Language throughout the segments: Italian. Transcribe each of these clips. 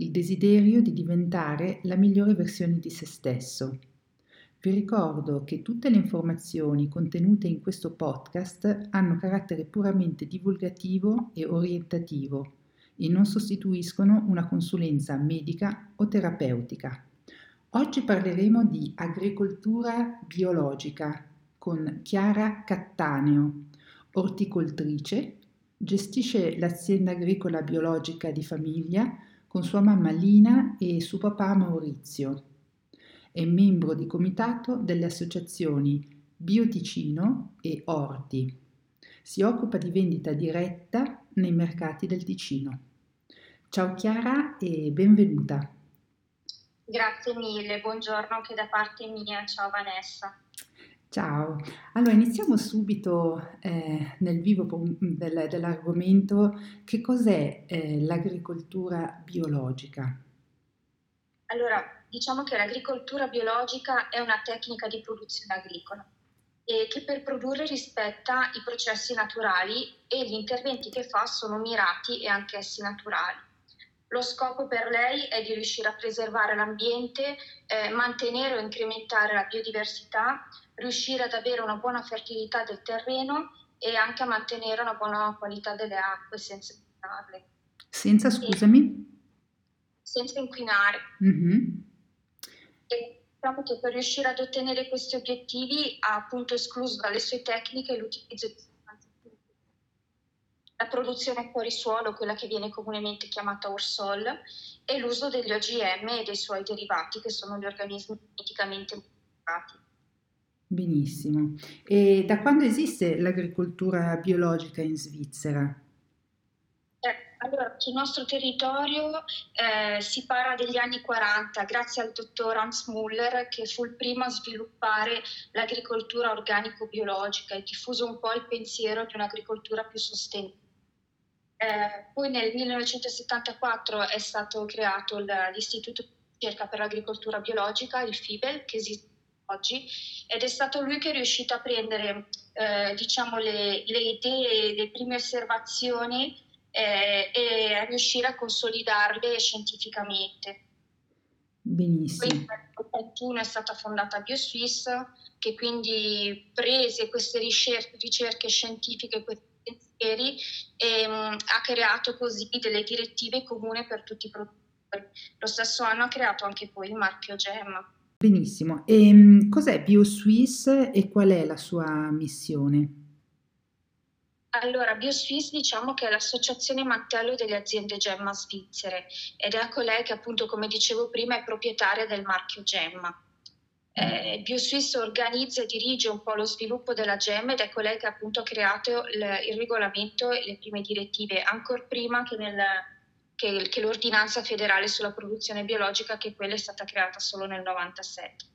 il desiderio di diventare la migliore versione di se stesso. Vi ricordo che tutte le informazioni contenute in questo podcast hanno carattere puramente divulgativo e orientativo e non sostituiscono una consulenza medica o terapeutica. Oggi parleremo di agricoltura biologica con Chiara Cattaneo, orticoltrice, gestisce l'azienda agricola biologica di famiglia con sua mamma Lina e suo papà Maurizio. È membro di comitato delle associazioni Bioticino e Orti. Si occupa di vendita diretta nei mercati del Ticino. Ciao Chiara e benvenuta. Grazie mille, buongiorno anche da parte mia. Ciao Vanessa. Ciao, allora iniziamo subito eh, nel vivo del, dell'argomento. Che cos'è eh, l'agricoltura biologica? Allora, diciamo che l'agricoltura biologica è una tecnica di produzione agricola e che per produrre rispetta i processi naturali e gli interventi che fa sono mirati e anch'essi naturali. Lo scopo per lei è di riuscire a preservare l'ambiente, eh, mantenere o incrementare la biodiversità, riuscire ad avere una buona fertilità del terreno e anche a mantenere una buona qualità delle acque senza inquinarle. Senza, scusami? senza inquinare. Mm-hmm. E diciamo che per riuscire ad ottenere questi obiettivi ha appunto escluso dalle sue tecniche l'utilizzo di la produzione fuori suolo, quella che viene comunemente chiamata ursol, e l'uso degli OGM e dei suoi derivati, che sono gli organismi geneticamente modificati. Benissimo. E da quando esiste l'agricoltura biologica in Svizzera? Eh, allora, sul nostro territorio eh, si parla degli anni 40, grazie al dottor Hans Muller, che fu il primo a sviluppare l'agricoltura organico-biologica e diffuso un po' il pensiero di un'agricoltura più sostenibile. Eh, poi nel 1974 è stato creato l'Istituto di ricerca per l'agricoltura biologica, il FIBEL, che esiste oggi, ed è stato lui che è riuscito a prendere eh, diciamo, le, le, idee, le prime osservazioni eh, e a riuscire a consolidarle scientificamente. Benissimo. Poi nel 1981 è stata fondata BioSwiss, che quindi prese queste ricerche, ricerche scientifiche, questi pensieri e um, ha creato così delle direttive comuni per tutti i produttori. Lo stesso anno ha creato anche poi il marchio GEM. Benissimo. E um, cos'è BioSwiss e qual è la sua missione? Allora, BioSwiss diciamo che è l'associazione mantello delle aziende Gemma svizzere ed è ecco lei che appunto, come dicevo prima, è proprietaria del marchio Gemma. Eh, BioSwiss organizza e dirige un po' lo sviluppo della GEM ed è colei che appunto ha creato il, il regolamento e le prime direttive, ancora prima che, nel, che, che, l'ordinanza federale sulla produzione biologica, che quella è stata creata solo nel 97.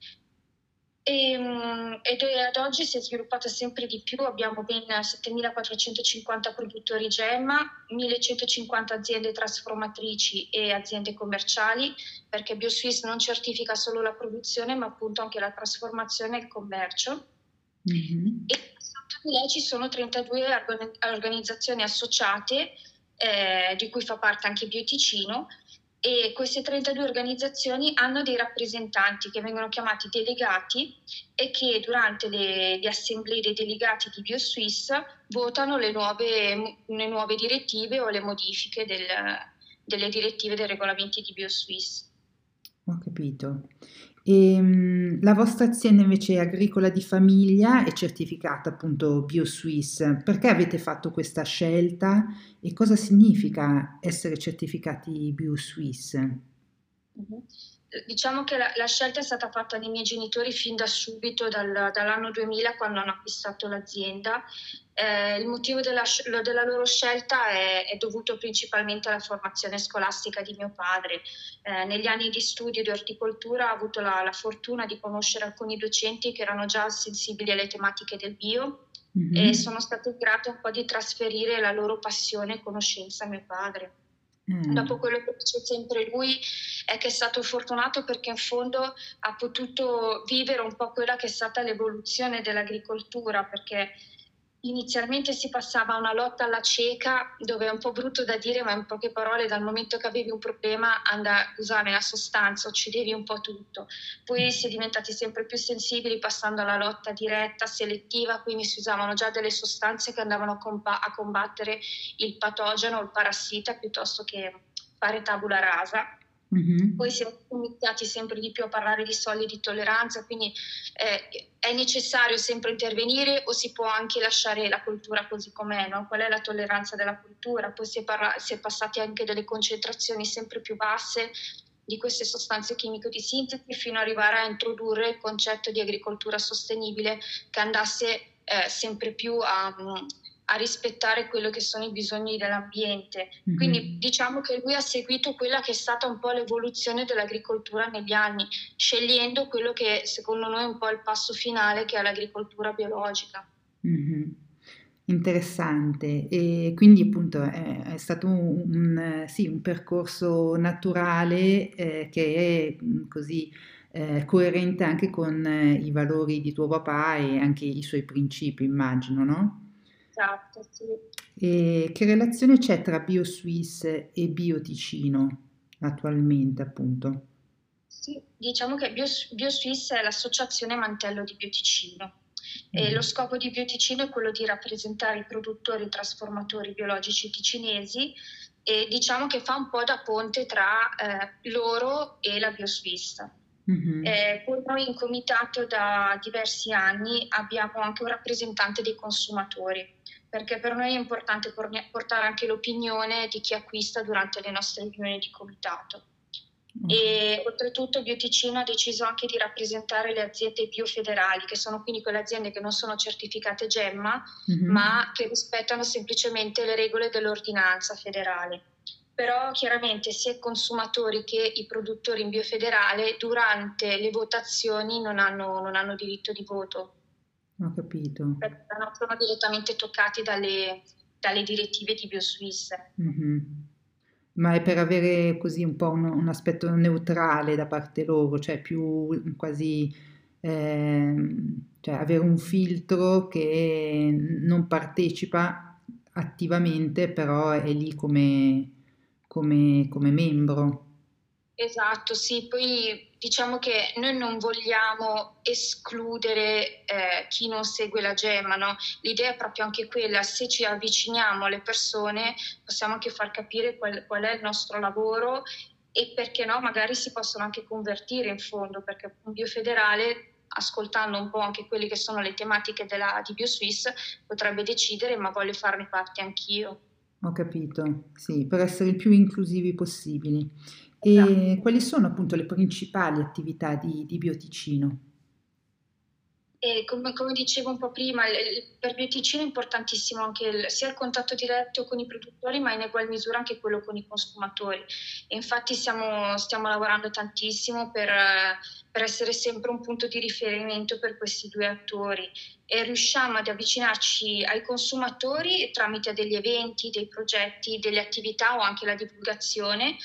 E, ehm, ed ad oggi si è sviluppata sempre di più, abbiamo ben 7.450 produttori gemma, 1.150 aziende trasformatrici e aziende commerciali, perché BioSwiss non certifica solo la produzione ma appunto anche la trasformazione e il commercio. Mm-hmm. E sotto di lei ci sono 32 organizzazioni associate, eh, di cui fa parte anche Bioticino, e queste 32 organizzazioni hanno dei rappresentanti che vengono chiamati delegati e che durante le, le assemblee dei delegati di BioSwiss votano le nuove, le nuove direttive o le modifiche del, delle direttive dei regolamenti di BioSwiss. Ho capito. E, ehm, la vostra azienda invece agricola di famiglia è certificata appunto BioSwiss. Perché avete fatto questa scelta e cosa significa essere certificati BioSwiss? Uh-huh. Diciamo che la, la, scelta è stata fatta dai miei genitori fin da subito, dal, dall'anno 2000, quando hanno acquistato l'azienda. Eh, il motivo della, della loro scelta è, è, dovuto principalmente alla formazione scolastica di mio padre. Eh, negli anni di studio di orticoltura ha avuto la, la, fortuna di conoscere alcuni docenti che erano già sensibili alle tematiche del bio mm-hmm. e sono state grate un po' di trasferire la loro passione e conoscenza a mio padre. Mm. Dopo quello che dice sempre lui è che è stato fortunato perché in fondo ha potuto vivere un po' quella che è stata l'evoluzione dell'agricoltura, perché inizialmente si passava a una lotta alla cieca, dove è un po' brutto da dire, ma in poche parole, dal momento che avevi un problema, andavi a usare la sostanza, uccidevi un po' tutto. Poi si è diventati sempre più sensibili passando alla lotta diretta, selettiva, quindi si usavano già delle sostanze che andavano a combattere il patogeno o il parassita piuttosto che fare tabula rasa. Mm-hmm. Poi siamo iniziati sempre di più a parlare di soglie di tolleranza, quindi eh, è necessario sempre intervenire o si può anche lasciare la cultura così com'è? No? Qual è la tolleranza della cultura? Poi si è, parla- si è passati anche delle concentrazioni sempre più basse di queste sostanze chimiche di sintesi fino ad arrivare a introdurre il concetto di agricoltura sostenibile che andasse eh, sempre più a, a rispettare quello che sono i bisogni dell'ambiente. Mm-hmm. Quindi diciamo che lui ha seguito quella che è stata un po' l'evoluzione dell'agricoltura negli anni, scegliendo quello che secondo noi è un po' il passo finale che è l'agricoltura biologica. Mm-hmm. Interessante e quindi appunto è, è stato un, un, sì, un, percorso naturale eh, che è mm, così eh, coerente anche con eh, i valori di tuo papà e anche i suoi principi, immagino, no? Esatto, sì. E che relazione c'è tra BioSwiss e BioTicino attualmente, appunto? Sì, diciamo che BioSwiss è l'associazione mantello di Bioticino. E mm. lo scopo di Bioticino è quello di rappresentare i produttori e trasformatori biologici ticinesi e diciamo che fa un po' da ponte tra eh, loro e la BioSwiss. Mm-hmm. Eh, poi noi in comitato da diversi anni abbiamo anche un rappresentante dei consumatori perché per noi è importante portare anche l'opinione di chi acquista durante le nostre riunioni di comitato. E oltretutto Bioticino ha deciso anche di rappresentare le aziende biofederali, che sono quindi quelle aziende che non sono certificate GEMMA, mm-hmm. ma che rispettano semplicemente le regole dell'ordinanza federale. Però chiaramente sia i consumatori che i produttori in biofederale durante le votazioni non hanno, non hanno diritto di voto. Ho capito. Non sono direttamente toccati dalle, dalle direttive di BioSwiss. Mm-hmm. Ma è per avere così un po' un, un, aspetto neutrale da parte loro, cioè più quasi eh, cioè avere un filtro che non partecipa attivamente, però è lì come, come, come membro. Esatto, sì, poi diciamo che noi non vogliamo escludere eh, chi non segue la gemma, no? l'idea è proprio anche quella, se ci avviciniamo alle persone possiamo anche far capire qual, qual è il nostro lavoro e perché no, magari si possono anche convertire in fondo, perché un biofederale ascoltando un po' anche quelle che sono le tematiche della, di BioSwiss, potrebbe decidere ma voglio farne parte anch'io. Ho capito, sì, per essere il più inclusivi possibili. E esatto. quali sono appunto le principali attività di, di Bioticino? E come, come, dicevo un po' prima, per Bioticino è importantissimo anche il, sia il contatto diretto con i produttori, ma in egual misura anche quello con i consumatori. E infatti siamo, stiamo lavorando tantissimo per, per, essere sempre un punto di riferimento per questi due attori e riusciamo ad avvicinarci ai consumatori tramite degli eventi, dei progetti, delle attività o anche la divulgazione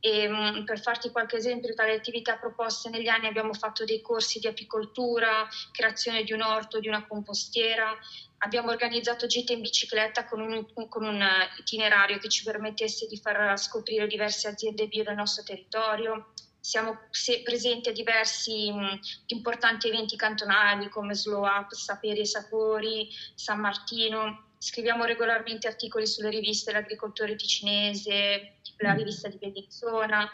e, um, per farti qualche esempio tra le attività proposte negli anni abbiamo fatto dei corsi di apicoltura, creazione di un orto, di una compostiera, abbiamo organizzato gite in bicicletta con un, con un itinerario che ci permettesse di far scoprire diverse aziende bio del nostro territorio. Siamo presenti a diversi mh, importanti eventi cantonali come Slow Up, Saperi e Sapori, San Martino scriviamo regolarmente articoli sulle riviste L'Agricoltore Ticinese, la mm. rivista di Bellinzona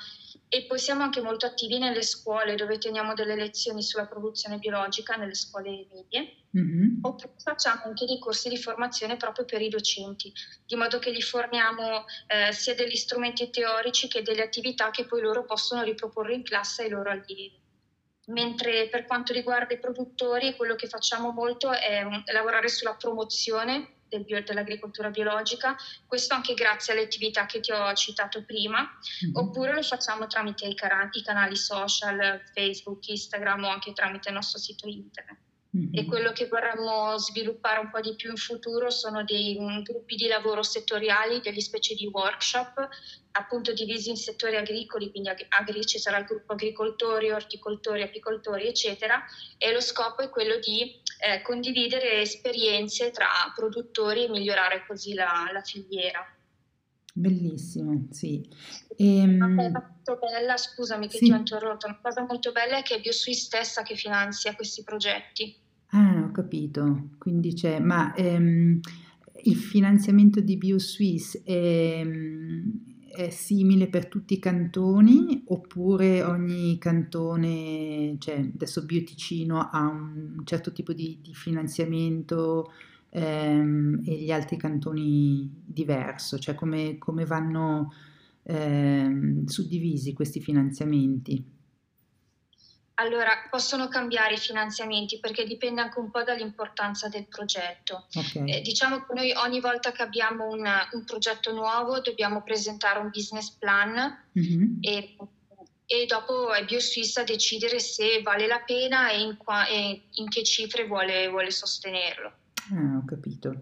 e poi siamo anche molto attivi nelle scuole dove teniamo delle lezioni sulla produzione biologica nelle scuole medie mm-hmm. oppure facciamo anche dei corsi di formazione proprio per i docenti, di modo che gli forniamo eh, sia degli strumenti teorici che delle attività che poi loro possono riproporre in classe ai loro allievi. Mentre per quanto riguarda i produttori, quello che facciamo molto è, è lavorare sulla promozione del bio, dell'agricoltura biologica, questo anche grazie alle attività che ti ho citato prima, mm-hmm. oppure lo facciamo tramite i, car- i, canali social, Facebook, Instagram o anche tramite il nostro sito internet. Mm-hmm. E quello che vorremmo sviluppare un po' di più in futuro sono dei um, gruppi di lavoro settoriali, degli specie di workshop, appunto divisi in settori agricoli, quindi agri- ci sarà il gruppo agricoltori, orticoltori, apicoltori, eccetera, e lo scopo è quello di eh, condividere esperienze tra produttori e migliorare così la, la filiera. Bellissimo, sì. Ehm... Una cosa molto bella, scusami che sì. ti ho interrotto, una cosa molto bella è che è BioSuisse stessa che finanzia questi progetti. Ah, ho capito. Quindi c'è, ma ehm, il finanziamento di BioSuisse è, è simile per tutti i cantoni oppure ogni cantone, cioè adesso Bioticino ha un certo tipo di, di finanziamento ehm, e gli altri cantoni diverso, cioè come, come vanno ehm, suddivisi questi finanziamenti? Allora, possono cambiare i finanziamenti perché dipende anche un po' dall'importanza del progetto. Okay. Eh, diciamo che noi ogni volta che abbiamo un, un progetto nuovo dobbiamo presentare un business plan mm-hmm. e, e, dopo è BioSwiss a decidere se vale la pena e in, qua, e in che cifre vuole, vuole sostenerlo. Ah, ho capito.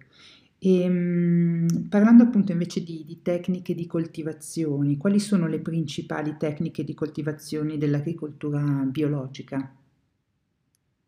E, ehm, parlando appunto invece di, di, tecniche di coltivazione, quali sono le principali tecniche di coltivazione dell'agricoltura biologica?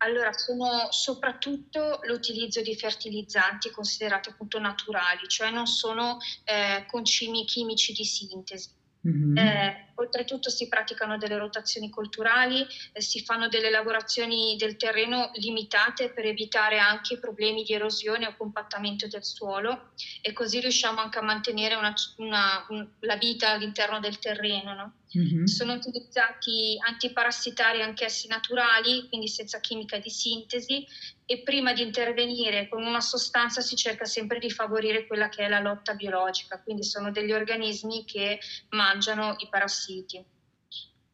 Allora, sono soprattutto l'utilizzo di fertilizzanti considerati appunto naturali, cioè non sono eh, concimi chimici di sintesi. Mm-hmm. Eh, oltretutto si praticano delle rotazioni culturali, eh, si fanno delle lavorazioni del terreno limitate per evitare anche problemi di erosione o compattamento del suolo e così riusciamo anche a mantenere una, una, un, la vita all'interno del terreno. No? Mm-hmm. Sono utilizzati antiparassitari anch'essi naturali, quindi senza chimica di sintesi e prima di intervenire con una sostanza si cerca sempre di favorire quella che è la lotta biologica, quindi sono degli organismi che mangiano i parassiti.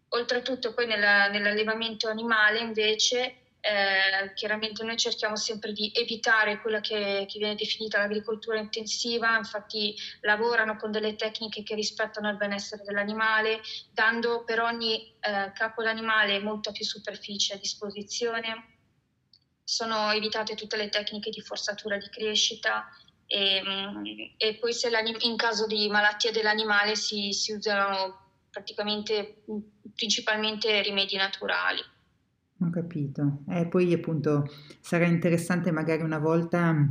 Oltretutto poi nella, nell'allevamento animale invece eh, chiaramente noi cerchiamo sempre di evitare quella che, che, viene definita l'agricoltura intensiva, infatti lavorano con delle tecniche che rispettano il benessere dell'animale, dando per ogni eh, capo d'animale molta più superficie a disposizione. Sono evitate tutte le tecniche di forzatura di crescita e, mm, e poi in caso di malattia dell'animale si, si usano praticamente mm, principalmente rimedi naturali. Ho capito. E eh, poi appunto sarà interessante magari una volta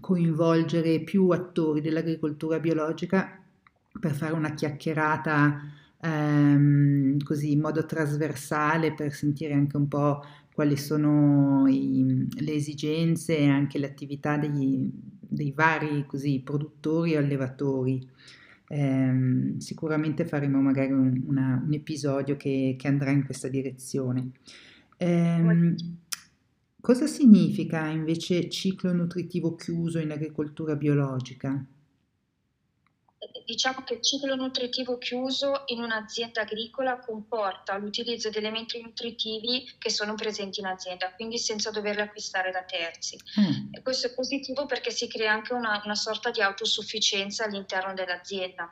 coinvolgere più attori dell'agricoltura biologica per fare una chiacchierata ehm, così in modo trasversale per sentire anche un po' quali sono i, le esigenze e anche le attività dei, dei vari così, produttori o allevatori. Eh, sicuramente faremo magari un, una, un episodio che, che andrà in questa direzione. Ehm, cosa significa invece ciclo nutritivo chiuso in agricoltura biologica? Diciamo che il ciclo nutritivo chiuso in un'azienda agricola comporta l'utilizzo di elementi nutritivi che sono presenti in azienda, quindi senza doverli acquistare da terzi. Mm. E questo è positivo perché si crea anche una, una sorta di autosufficienza all'interno dell'azienda.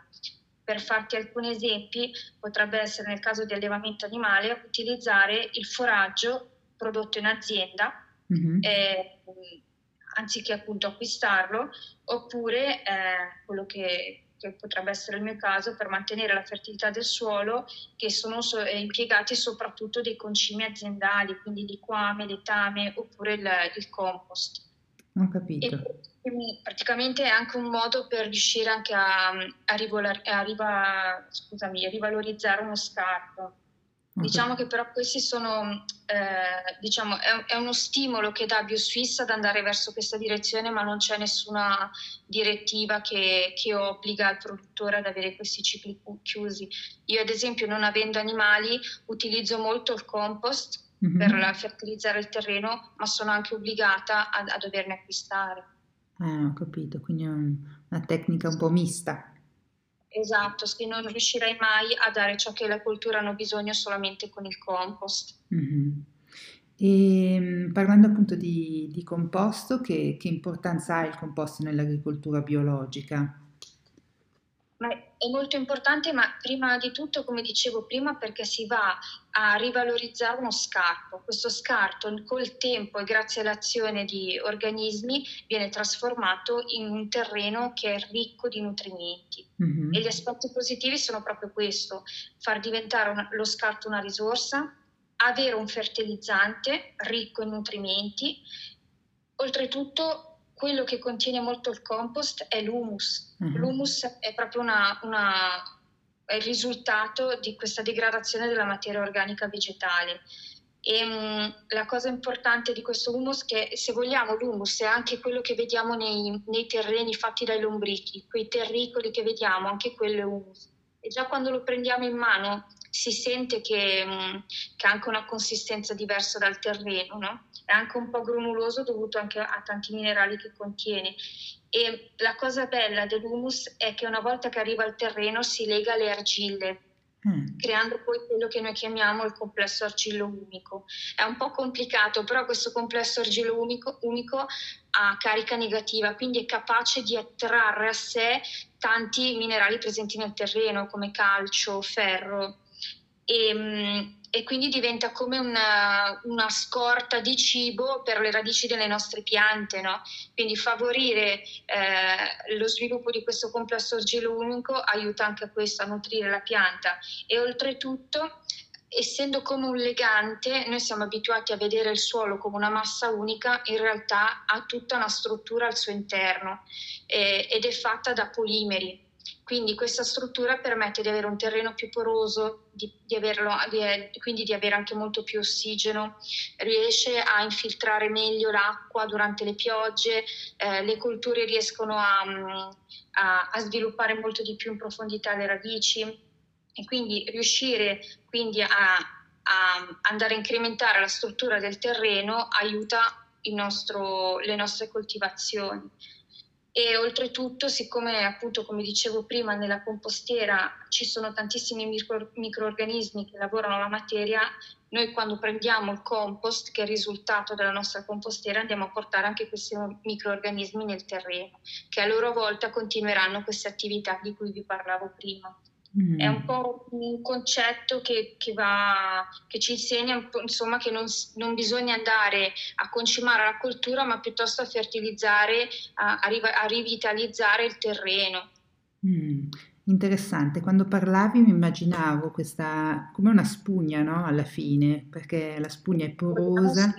Per farti alcuni esempi, potrebbe essere nel caso di allevamento animale utilizzare il foraggio prodotto in azienda mm-hmm. eh, anziché appunto acquistarlo, oppure eh, quello che, che, potrebbe essere il mio caso per mantenere la fertilità del suolo, che sono so, eh, impiegati soprattutto dei concimi aziendali, quindi liquame, letame oppure il, il compost. Ho capito. E praticamente è anche un modo per riuscire anche a, a, rivolar, a, riva, scusami, a rivalorizzare uno scarto. Diciamo che però questi sono, eh, diciamo, è, è, uno stimolo che dà BioSwiss ad andare verso questa direzione, ma non c'è nessuna direttiva che, che, obbliga il produttore ad avere questi cicli chiusi. Io ad esempio non avendo animali utilizzo molto il compost mm-hmm. per fertilizzare il terreno, ma sono anche obbligata a, a doverne acquistare. Ah, ho capito, quindi è una tecnica un po' mista. Esatto, sì, non riuscirei mai a dare ciò che le colture hanno bisogno solamente con il compost. Mm-hmm. E ehm, parlando appunto di, di composto, che, che importanza ha il composto nell'agricoltura biologica? È molto importante, ma prima di tutto, come dicevo prima, perché si va a rivalorizzare uno scarto. Questo scarto col tempo e grazie all'azione di organismi viene trasformato in un terreno che è ricco di nutrimenti. Mm-hmm. E gli aspetti positivi sono proprio questo, far diventare una, lo scarto una risorsa, avere un fertilizzante ricco in nutrimenti, oltretutto quello che contiene molto il compost è l'humus. Uh-huh. L'humus è proprio una, una, è il risultato di questa degradazione della materia organica vegetale. E um, la cosa importante di questo humus è che se vogliamo l'humus è anche quello che vediamo nei, nei terreni fatti dai lombrichi, quei terricoli che vediamo, anche quello è humus. E già quando lo prendiamo in mano si sente che, um, che ha anche una consistenza diversa dal terreno, no? È anche un po' granuloso dovuto anche a tanti minerali che contiene. E la cosa bella dell'humus è che una volta che arriva al terreno si lega alle argille, mm. creando poi quello che noi chiamiamo il complesso argillo-umico. È un po' complicato, però questo complesso argillo-umico umico ha carica negativa, quindi è capace di attrarre a sé tanti minerali presenti nel terreno, come calcio, ferro. E, mm, e quindi diventa come una, una, scorta di cibo per le radici delle nostre piante, no? Quindi favorire eh, lo sviluppo di questo complesso argilo-unico aiuta anche a questo, a nutrire la pianta e oltretutto essendo come un legante, noi siamo abituati a vedere il suolo come una massa unica, in realtà ha tutta una struttura al suo interno eh, ed è fatta da polimeri. Quindi questa struttura permette di avere un terreno più poroso, di, di averlo, di, quindi di avere anche molto più ossigeno, riesce a infiltrare meglio l'acqua durante le piogge, eh, le colture riescono a, a, a sviluppare molto di più in profondità le radici. E quindi riuscire quindi a, a, andare a incrementare la struttura del terreno aiuta nostro, le nostre coltivazioni e oltretutto siccome appunto come dicevo prima nella compostiera ci sono tantissimi micro, microorganismi che lavorano la materia, noi quando prendiamo il compost che è il risultato della nostra compostiera andiamo a portare anche questi microorganismi nel terreno che a loro volta continueranno queste attività di cui vi parlavo prima. Mm. È un po' un concetto che, che, va, che ci insegna insomma, che non, non, bisogna andare a concimare la coltura, ma piuttosto a fertilizzare, a, a rivitalizzare il terreno. Mm. Interessante, quando parlavi mi immaginavo questa come una spugna no? alla fine, perché la spugna è porosa,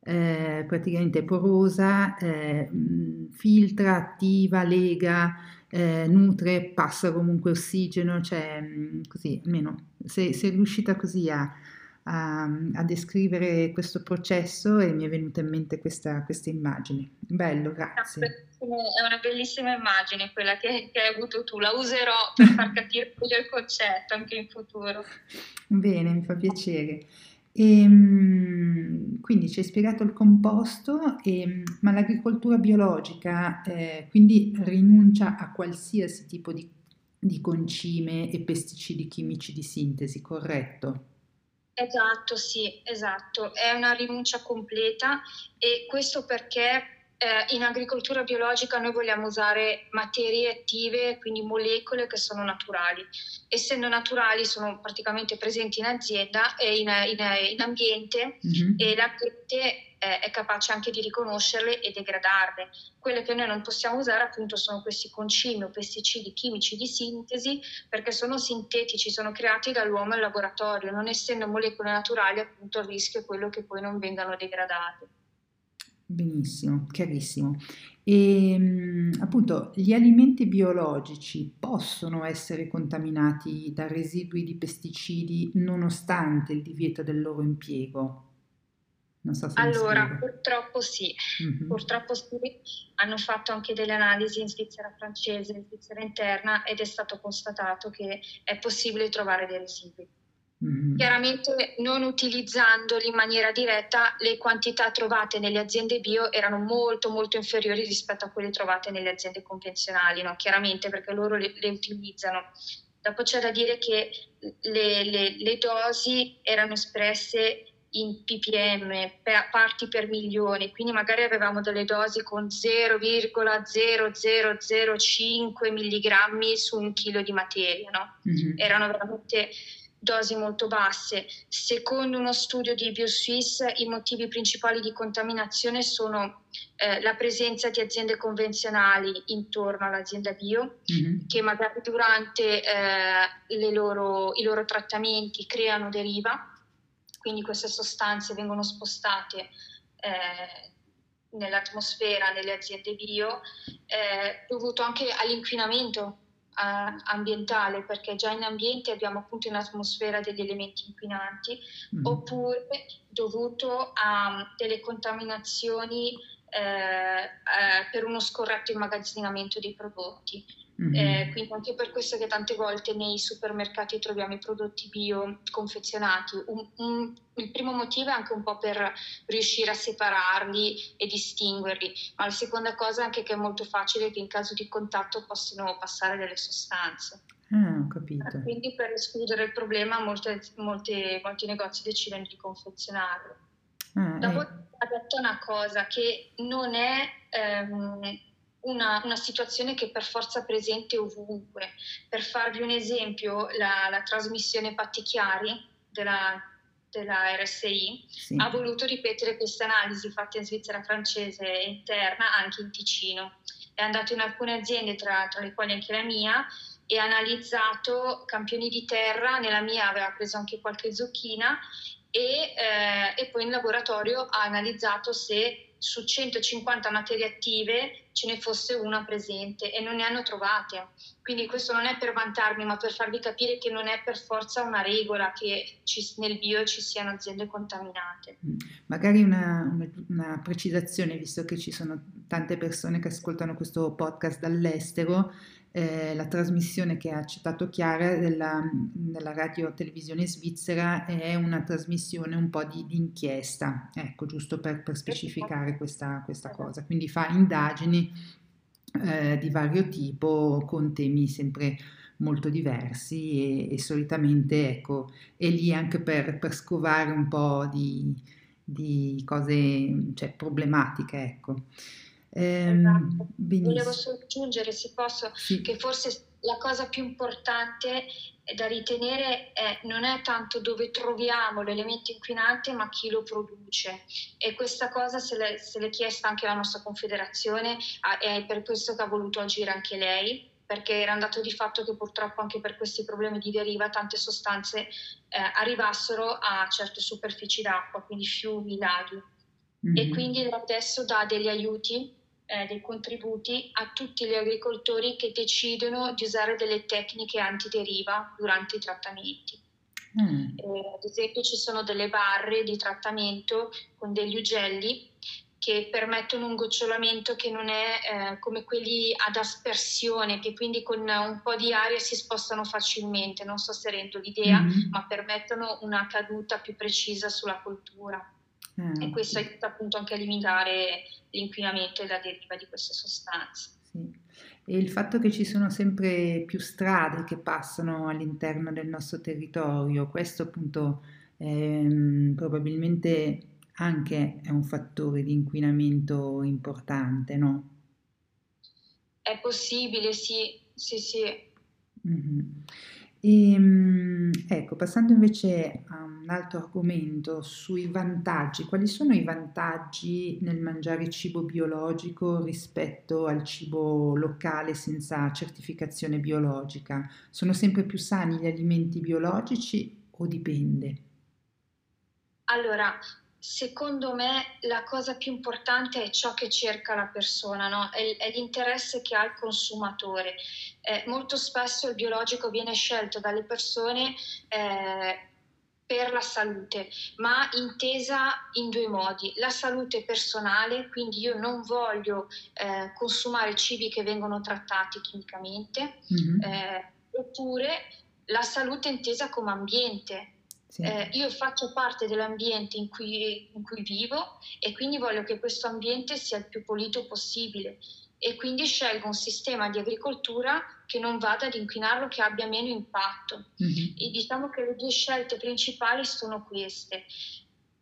eh, praticamente è porosa, eh, mm, filtra, attiva, lega, eh, nutre, passa comunque ossigeno, cioè mm, così, almeno sei, sei riuscita così a, a, a, descrivere questo processo e mi è venuta in mente questa, questa immagine. Bello, grazie. È una bellissima immagine quella che, che, hai avuto tu, la userò per far capire meglio il concetto anche in futuro. Bene, mi fa piacere. E, ehm, quindi ci hai spiegato il composto, e, ehm, ma l'agricoltura biologica eh, quindi rinuncia a qualsiasi tipo di, di concime e pesticidi chimici di sintesi, corretto? Esatto, sì, esatto. È una rinuncia completa e questo perché eh, in agricoltura biologica noi vogliamo usare materie attive, quindi molecole che sono naturali. Essendo naturali sono praticamente presenti in azienda e in, in, in ambiente mm-hmm. e l'ambiente eh, è capace anche di riconoscerle e degradarle. Quelle che noi non possiamo usare appunto sono questi concimi o pesticidi chimici di sintesi perché sono sintetici, sono creati dall'uomo in laboratorio, non essendo molecole naturali appunto il rischio è quello che poi non vengano degradate. Benissimo, chiarissimo. E mm, appunto gli alimenti biologici possono essere contaminati da residui di pesticidi nonostante il divieto del loro impiego? Non so se allora, purtroppo sì, mm-hmm. purtroppo sì, hanno fatto anche delle analisi in Svizzera francese, in Svizzera interna ed è stato constatato che è possibile trovare dei residui. Mm-hmm. Chiaramente non utilizzandoli in maniera diretta, le quantità trovate nelle aziende bio erano molto molto inferiori rispetto a quelle trovate nelle aziende convenzionali, no? chiaramente perché loro le, le, utilizzano. Dopo c'è da dire che le, le, le dosi erano espresse in ppm, per parti per milione, quindi magari avevamo delle dosi con 0,0005 mg su un chilo di materia, no? Mm-hmm. Erano veramente dosi molto basse. Secondo uno studio di BioSwiss i motivi principali di contaminazione sono eh, la presenza di aziende convenzionali intorno all'azienda bio, mm-hmm. che magari durante eh, loro, i loro trattamenti creano deriva, quindi queste sostanze vengono spostate eh, nell'atmosfera, nelle aziende bio, eh, dovuto anche all'inquinamento ambientale perché già in ambiente abbiamo appunto in atmosfera degli elementi inquinanti mm. oppure dovuto a delle contaminazioni eh, eh, per uno scorretto immagazzinamento dei prodotti. Mm-hmm. Eh, quindi anche per questo che tante volte nei supermercati troviamo i prodotti bio confezionati. Un, un, il primo motivo è anche un po' per riuscire a separarli e distinguerli, ma la seconda cosa è anche che è molto facile che in caso di contatto possano passare delle sostanze. Ah, capito. Quindi per escludere il problema molte, molte, molti negozi decidono di confezionarlo. Ah, Dopo eh. ha detto una cosa che non è... Ehm, una, una, situazione che per forza presente ovunque. Per farvi un esempio, la, la trasmissione Patti Chiari della, della RSI sì. ha voluto ripetere queste analisi fatte in Svizzera francese interna anche in Ticino. È andato in alcune aziende, tra, tra le quali anche la mia, e ha analizzato campioni di terra, nella mia aveva preso anche qualche zucchina e, eh, e poi in laboratorio ha analizzato se su 150 materie attive ce ne fosse una presente e non ne hanno trovate. Quindi questo non è per vantarmi, ma per farvi capire che non è per forza una regola che ci, nel bio ci siano aziende contaminate. Mm. Magari una, una, precisazione, visto che ci sono tante persone che ascoltano questo podcast dall'estero, eh, la trasmissione che ha citato Chiara della, della radio televisione svizzera è una trasmissione un po' di, di inchiesta, ecco, giusto per, per specificare questa, questa, cosa. Quindi fa indagini eh, di vario tipo con temi sempre molto diversi e, e solitamente ecco, è lì anche per, per scovare un po' di, di cose, cioè problematiche, ecco. Esatto. Volevo solo aggiungere, se posso, sì. che forse la cosa più importante da ritenere è, non è tanto dove troviamo l'elemento inquinante, ma chi lo produce. E questa cosa se l'è, se l'è chiesta anche la nostra confederazione è per questo che ha voluto agire anche lei, perché era andato di fatto che purtroppo anche per questi problemi di deriva tante sostanze eh, arrivassero a certe superfici d'acqua, quindi fiumi, laghi. Mm-hmm. E quindi adesso dà degli aiuti eh, dei contributi a tutti gli agricoltori che decidono di usare delle tecniche antideriva durante i trattamenti. Mm. Eh, ad esempio ci sono delle barre di trattamento con degli ugelli che permettono un gocciolamento che non è eh, come quelli ad aspersione, che quindi con un po' di aria si spostano facilmente, non so se rendo l'idea, mm. ma permettono una caduta più precisa sulla coltura. Mm. E questo aiuta appunto anche a limitare l'inquinamento e la deriva di queste sostanze. Sì. E il fatto che ci sono sempre più strade che passano all'interno del nostro territorio, questo appunto ehm, probabilmente anche è un fattore di inquinamento importante, no? È possibile, sì, sì, sì. Mm-hmm. E, ehm, ecco, passando invece a un altro argomento sui vantaggi, quali sono i vantaggi nel mangiare cibo biologico rispetto al cibo locale senza certificazione biologica? Sono sempre più sani gli alimenti biologici o dipende? Allora, secondo me la cosa più importante è ciò che cerca la persona, no? è, è, l'interesse che ha il consumatore. Eh, molto spesso il biologico viene scelto dalle persone eh, per la salute, ma intesa in due modi. La salute personale, quindi io non voglio eh, consumare cibi che vengono trattati chimicamente, mm-hmm. oppure la salute intesa come ambiente, sì. Eh, io faccio parte dell'ambiente in cui, in cui, vivo e quindi voglio che questo ambiente sia il più pulito possibile e quindi scelgo un sistema di agricoltura che non vada ad inquinarlo, che abbia meno impatto. Mm-hmm. E diciamo che le due scelte principali sono queste.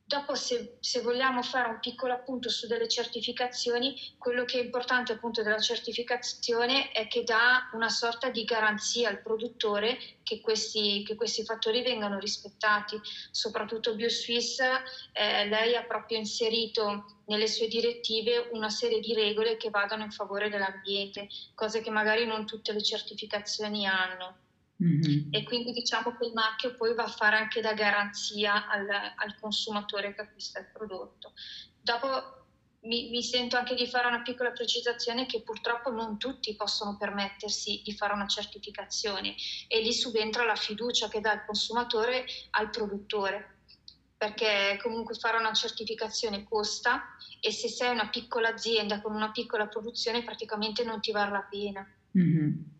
Dopo, se, se, vogliamo fare un piccolo appunto su delle certificazioni, quello che è importante appunto della certificazione è che dà una sorta di garanzia al produttore che questi, che questi fattori vengano rispettati. Soprattutto BioSwiss, eh, lei ha proprio inserito nelle sue direttive una serie di regole che vadano in favore dell'ambiente, cose che magari non tutte le certificazioni hanno. Mm-hmm. E quindi diciamo che il marchio poi va a fare anche da garanzia al, al consumatore che acquista il prodotto. Dopo mi, mi, sento anche di fare una piccola precisazione che purtroppo non tutti possono permettersi di fare una certificazione e lì subentra la fiducia che dà il consumatore al produttore perché comunque fare una certificazione costa e se sei una piccola azienda con una piccola produzione praticamente non ti vale la pena. Mm-hmm.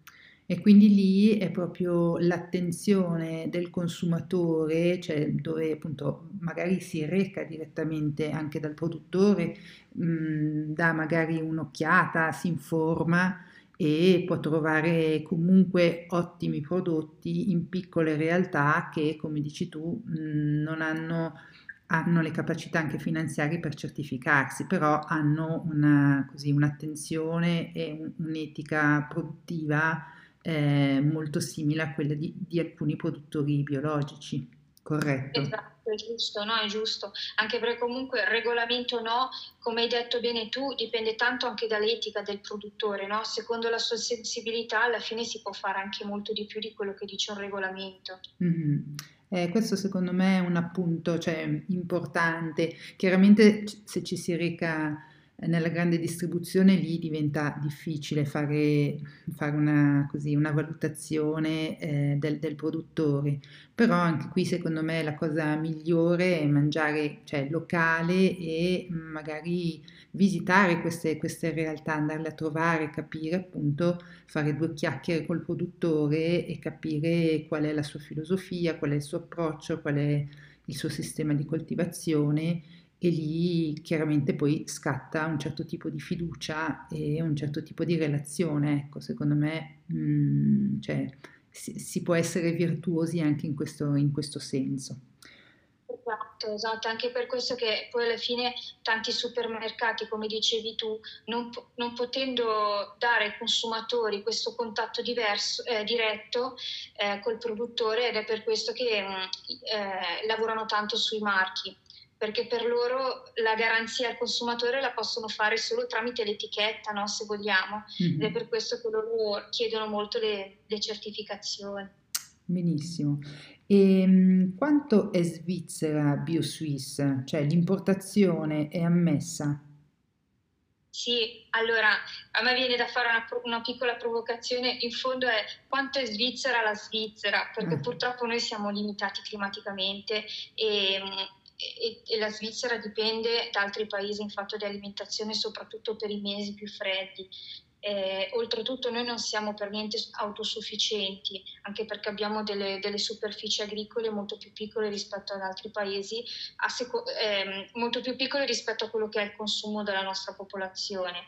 E quindi lì è proprio l'attenzione del consumatore, cioè dove appunto magari si reca direttamente anche dal produttore, mh, mm, dà magari un'occhiata, si informa e può trovare comunque ottimi prodotti in piccole realtà che, come dici tu, mh, mm, non hanno, hanno, le capacità anche finanziarie per certificarsi, però hanno una, così, un'attenzione e un'etica produttiva eh, molto simile a quella di, di, alcuni produttori biologici, corretto? Esatto, è giusto, no, è giusto, anche perché comunque il regolamento no, come hai detto bene tu, dipende tanto anche dall'etica del produttore, no? Secondo la sua sensibilità alla fine si può fare anche molto di più di quello che dice un regolamento. Mm-hmm. Eh, questo secondo me è un appunto cioè, importante. Chiaramente se ci si reca nella grande distribuzione lì diventa difficile fare, fare una, così, una, valutazione eh, del, del, produttore, però anche qui secondo me la cosa migliore è mangiare cioè, locale e magari visitare queste, queste realtà, andarle a trovare, capire appunto, fare due chiacchiere col produttore e capire qual è la sua filosofia, qual è il suo approccio, qual è il suo sistema di coltivazione e lì chiaramente poi scatta un certo tipo di fiducia e un certo tipo di relazione. Ecco, secondo me mh, mm, cioè, si, si, può essere virtuosi anche in questo, in questo senso. Esatto, esatto, anche per questo che poi alla fine tanti supermercati, come dicevi tu, non, non potendo dare ai consumatori questo contatto diverso, eh, diretto eh, col produttore ed è per questo che mm, eh, lavorano tanto sui marchi perché per loro la garanzia al consumatore la possono fare solo tramite l'etichetta, no? se vogliamo, mm-hmm. ed è per questo che loro chiedono molto le, le certificazioni. Benissimo. E ehm, quanto è svizzera BioSwiss? Cioè l'importazione è ammessa? Sì, allora a me viene da fare una, una, piccola provocazione, in fondo è quanto è svizzera la Svizzera, perché ah. purtroppo noi siamo limitati climaticamente e e, e, la Svizzera dipende da altri paesi in fatto di alimentazione, soprattutto per i mesi più freddi. Eh, oltretutto noi non siamo per niente autosufficienti, anche perché abbiamo delle, delle superfici agricole molto più piccole rispetto ad altri paesi, seco- eh, molto più piccole rispetto a quello che è il consumo della nostra popolazione.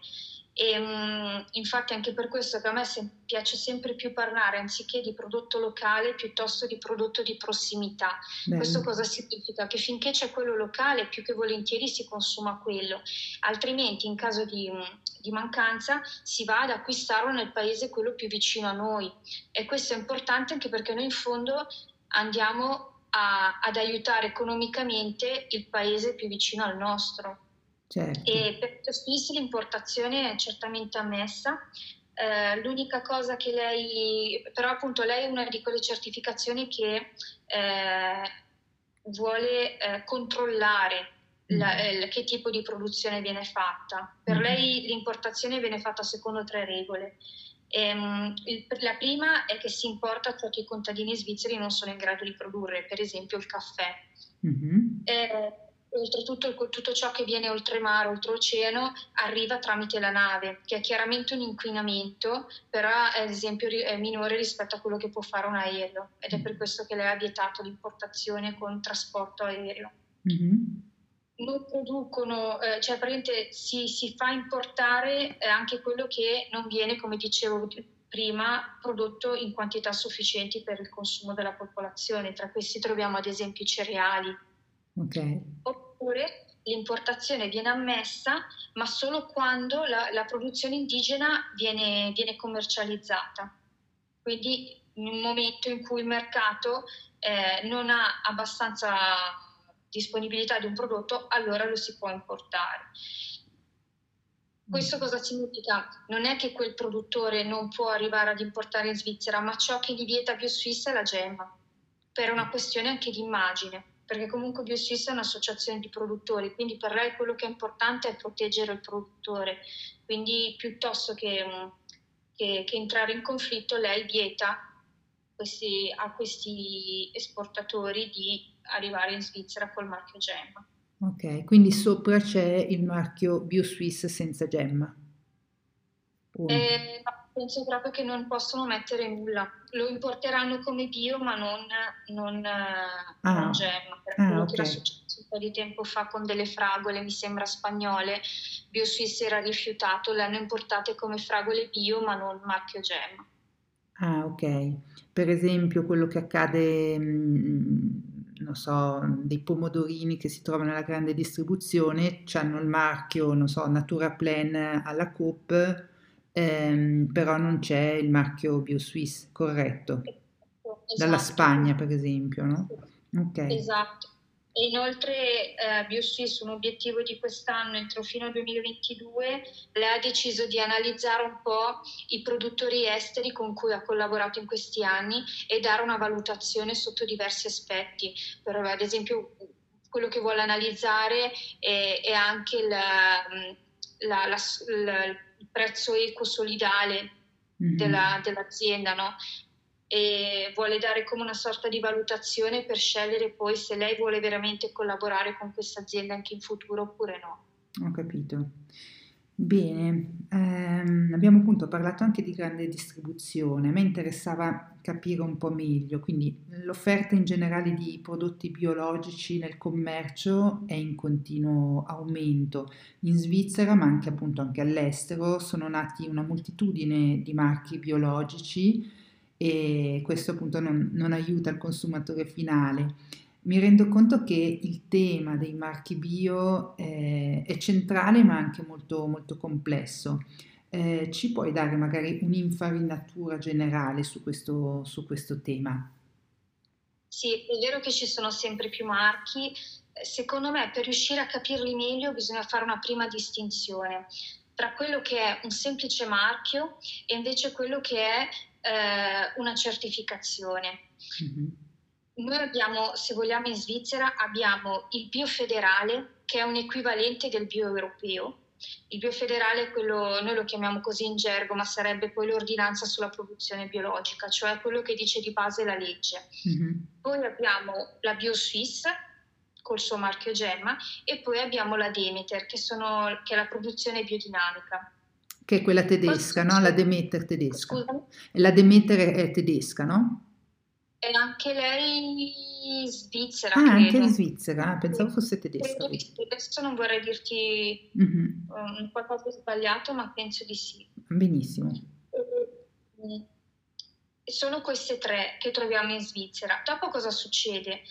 E, um, infatti anche per questo che a me se- piace sempre più parlare anziché di prodotto locale piuttosto di prodotto di prossimità. Bene. Questo cosa significa? Che finché c'è quello locale più che volentieri si consuma quello, altrimenti in caso di, di mancanza si va ad acquistarlo nel paese quello più vicino a noi e questo è importante anche perché noi in fondo andiamo a, ad aiutare economicamente il paese più vicino al nostro. Certo. E per questo l'importazione è certamente ammessa. Eh, l'unica cosa che lei, però appunto lei è una di quelle certificazioni che eh, vuole eh, controllare la, eh, che tipo di produzione viene fatta. Per lei l'importazione viene fatta secondo tre regole. Ehm, il, la prima è che si importa ciò che i contadini svizzeri non sono in grado di produrre, per esempio il caffè. Mm-hmm. Eh, oltretutto tutto ciò che viene oltremare, oltreoceano, arriva tramite la nave, che è chiaramente un inquinamento, però ad esempio è minore rispetto a quello che può fare un aereo ed è per questo che lei ha vietato l'importazione con trasporto aereo. Mm-hmm. Non producono, eh, cioè praticamente si, si fa importare eh, anche quello che non viene, come dicevo prima, prodotto in quantità sufficienti per il consumo della popolazione. Tra questi troviamo ad esempio i cereali. Okay oppure l'importazione viene ammessa ma solo quando la, la produzione indigena viene, viene, commercializzata. Quindi in un momento in cui il mercato eh, non ha abbastanza disponibilità di un prodotto, allora lo si può importare. Questo cosa significa? Non è che quel produttore non può arrivare ad importare in Svizzera, ma ciò che gli vieta più Suisse è la gemma, per una questione anche di immagine perché comunque BioSwiss è un'associazione di produttori, quindi per lei quello che è importante è proteggere il produttore, quindi piuttosto che, che, che entrare in conflitto lei vieta questi, a questi esportatori di arrivare in Svizzera col marchio Gemma. Ok, quindi sopra c'è il marchio BioSwiss senza gemma. Eh, penso proprio che non possono mettere nulla. Lo importeranno come bio, ma non, non, ah. non gemma. Per ah, quello okay. che era successo un po' di tempo fa con delle fragole, mi sembra spagnole, BioSwiss era rifiutato, le hanno importate come fragole bio, ma non marchio gemma. Ah, ok. Per esempio quello che accade, mm, non so, dei pomodorini che si trovano nella grande distribuzione, hanno il marchio, non so, Natura Plan alla Coop, ehm, però non c'è il marchio BioSwiss, corretto? Esatto. Dalla Spagna, per esempio, no? Okay. Esatto. E inoltre eh, BioSwiss, un obiettivo di quest'anno, entro fino al 2022, lei ha deciso di analizzare un po' i produttori esteri con cui ha collaborato in questi anni e dare una valutazione sotto diversi aspetti. Per, ad esempio, quello che vuole analizzare è, è anche il, la, la, la, il prezzo eco-solidale mm-hmm. della, dell'azienda, no? E vuole dare come una sorta di valutazione per scegliere poi se lei vuole veramente collaborare con questa azienda anche in futuro oppure no. Ho capito. Bene, ehm, abbiamo appunto parlato anche di grande distribuzione, a me interessava capire un po' meglio, quindi l'offerta in generale di prodotti biologici nel commercio è in continuo aumento. In Svizzera, ma anche appunto anche all'estero, sono nati una moltitudine di marchi biologici e questo appunto non, non aiuta il consumatore finale mi rendo conto che il tema dei marchi bio eh, è centrale ma anche molto, molto complesso. Eh, ci puoi dare magari un'infarinatura generale su questo, su questo tema? Sì, è vero che ci sono sempre più marchi. Secondo me per riuscire a capirli meglio bisogna fare una prima distinzione tra quello che è un semplice marchio e invece quello che è eh, una certificazione. Mm-hmm. Noi abbiamo, se vogliamo in Svizzera, abbiamo il biofederale che è un equivalente del bio europeo. Il biofederale quello, noi lo chiamiamo così in gergo, ma sarebbe poi l'ordinanza sulla produzione biologica, cioè quello che dice di base la legge. Mm-hmm. Poi abbiamo la BioSwiss col suo marchio Gemma e poi abbiamo la Demeter che, sono, che è la produzione biodinamica. Che è quella tedesca, no? La Demeter tedesca. Scusami? La Demeter è tedesca, no? E anche lei svizzera. Ah, credo. anche in Svizzera, ah, pensavo fosse tedesca. Adesso non vorrei dirti mm-hmm. um, qualcosa di sbagliato, ma penso di sì. Benissimo. Sono queste tre che troviamo in Svizzera. Dopo cosa succede?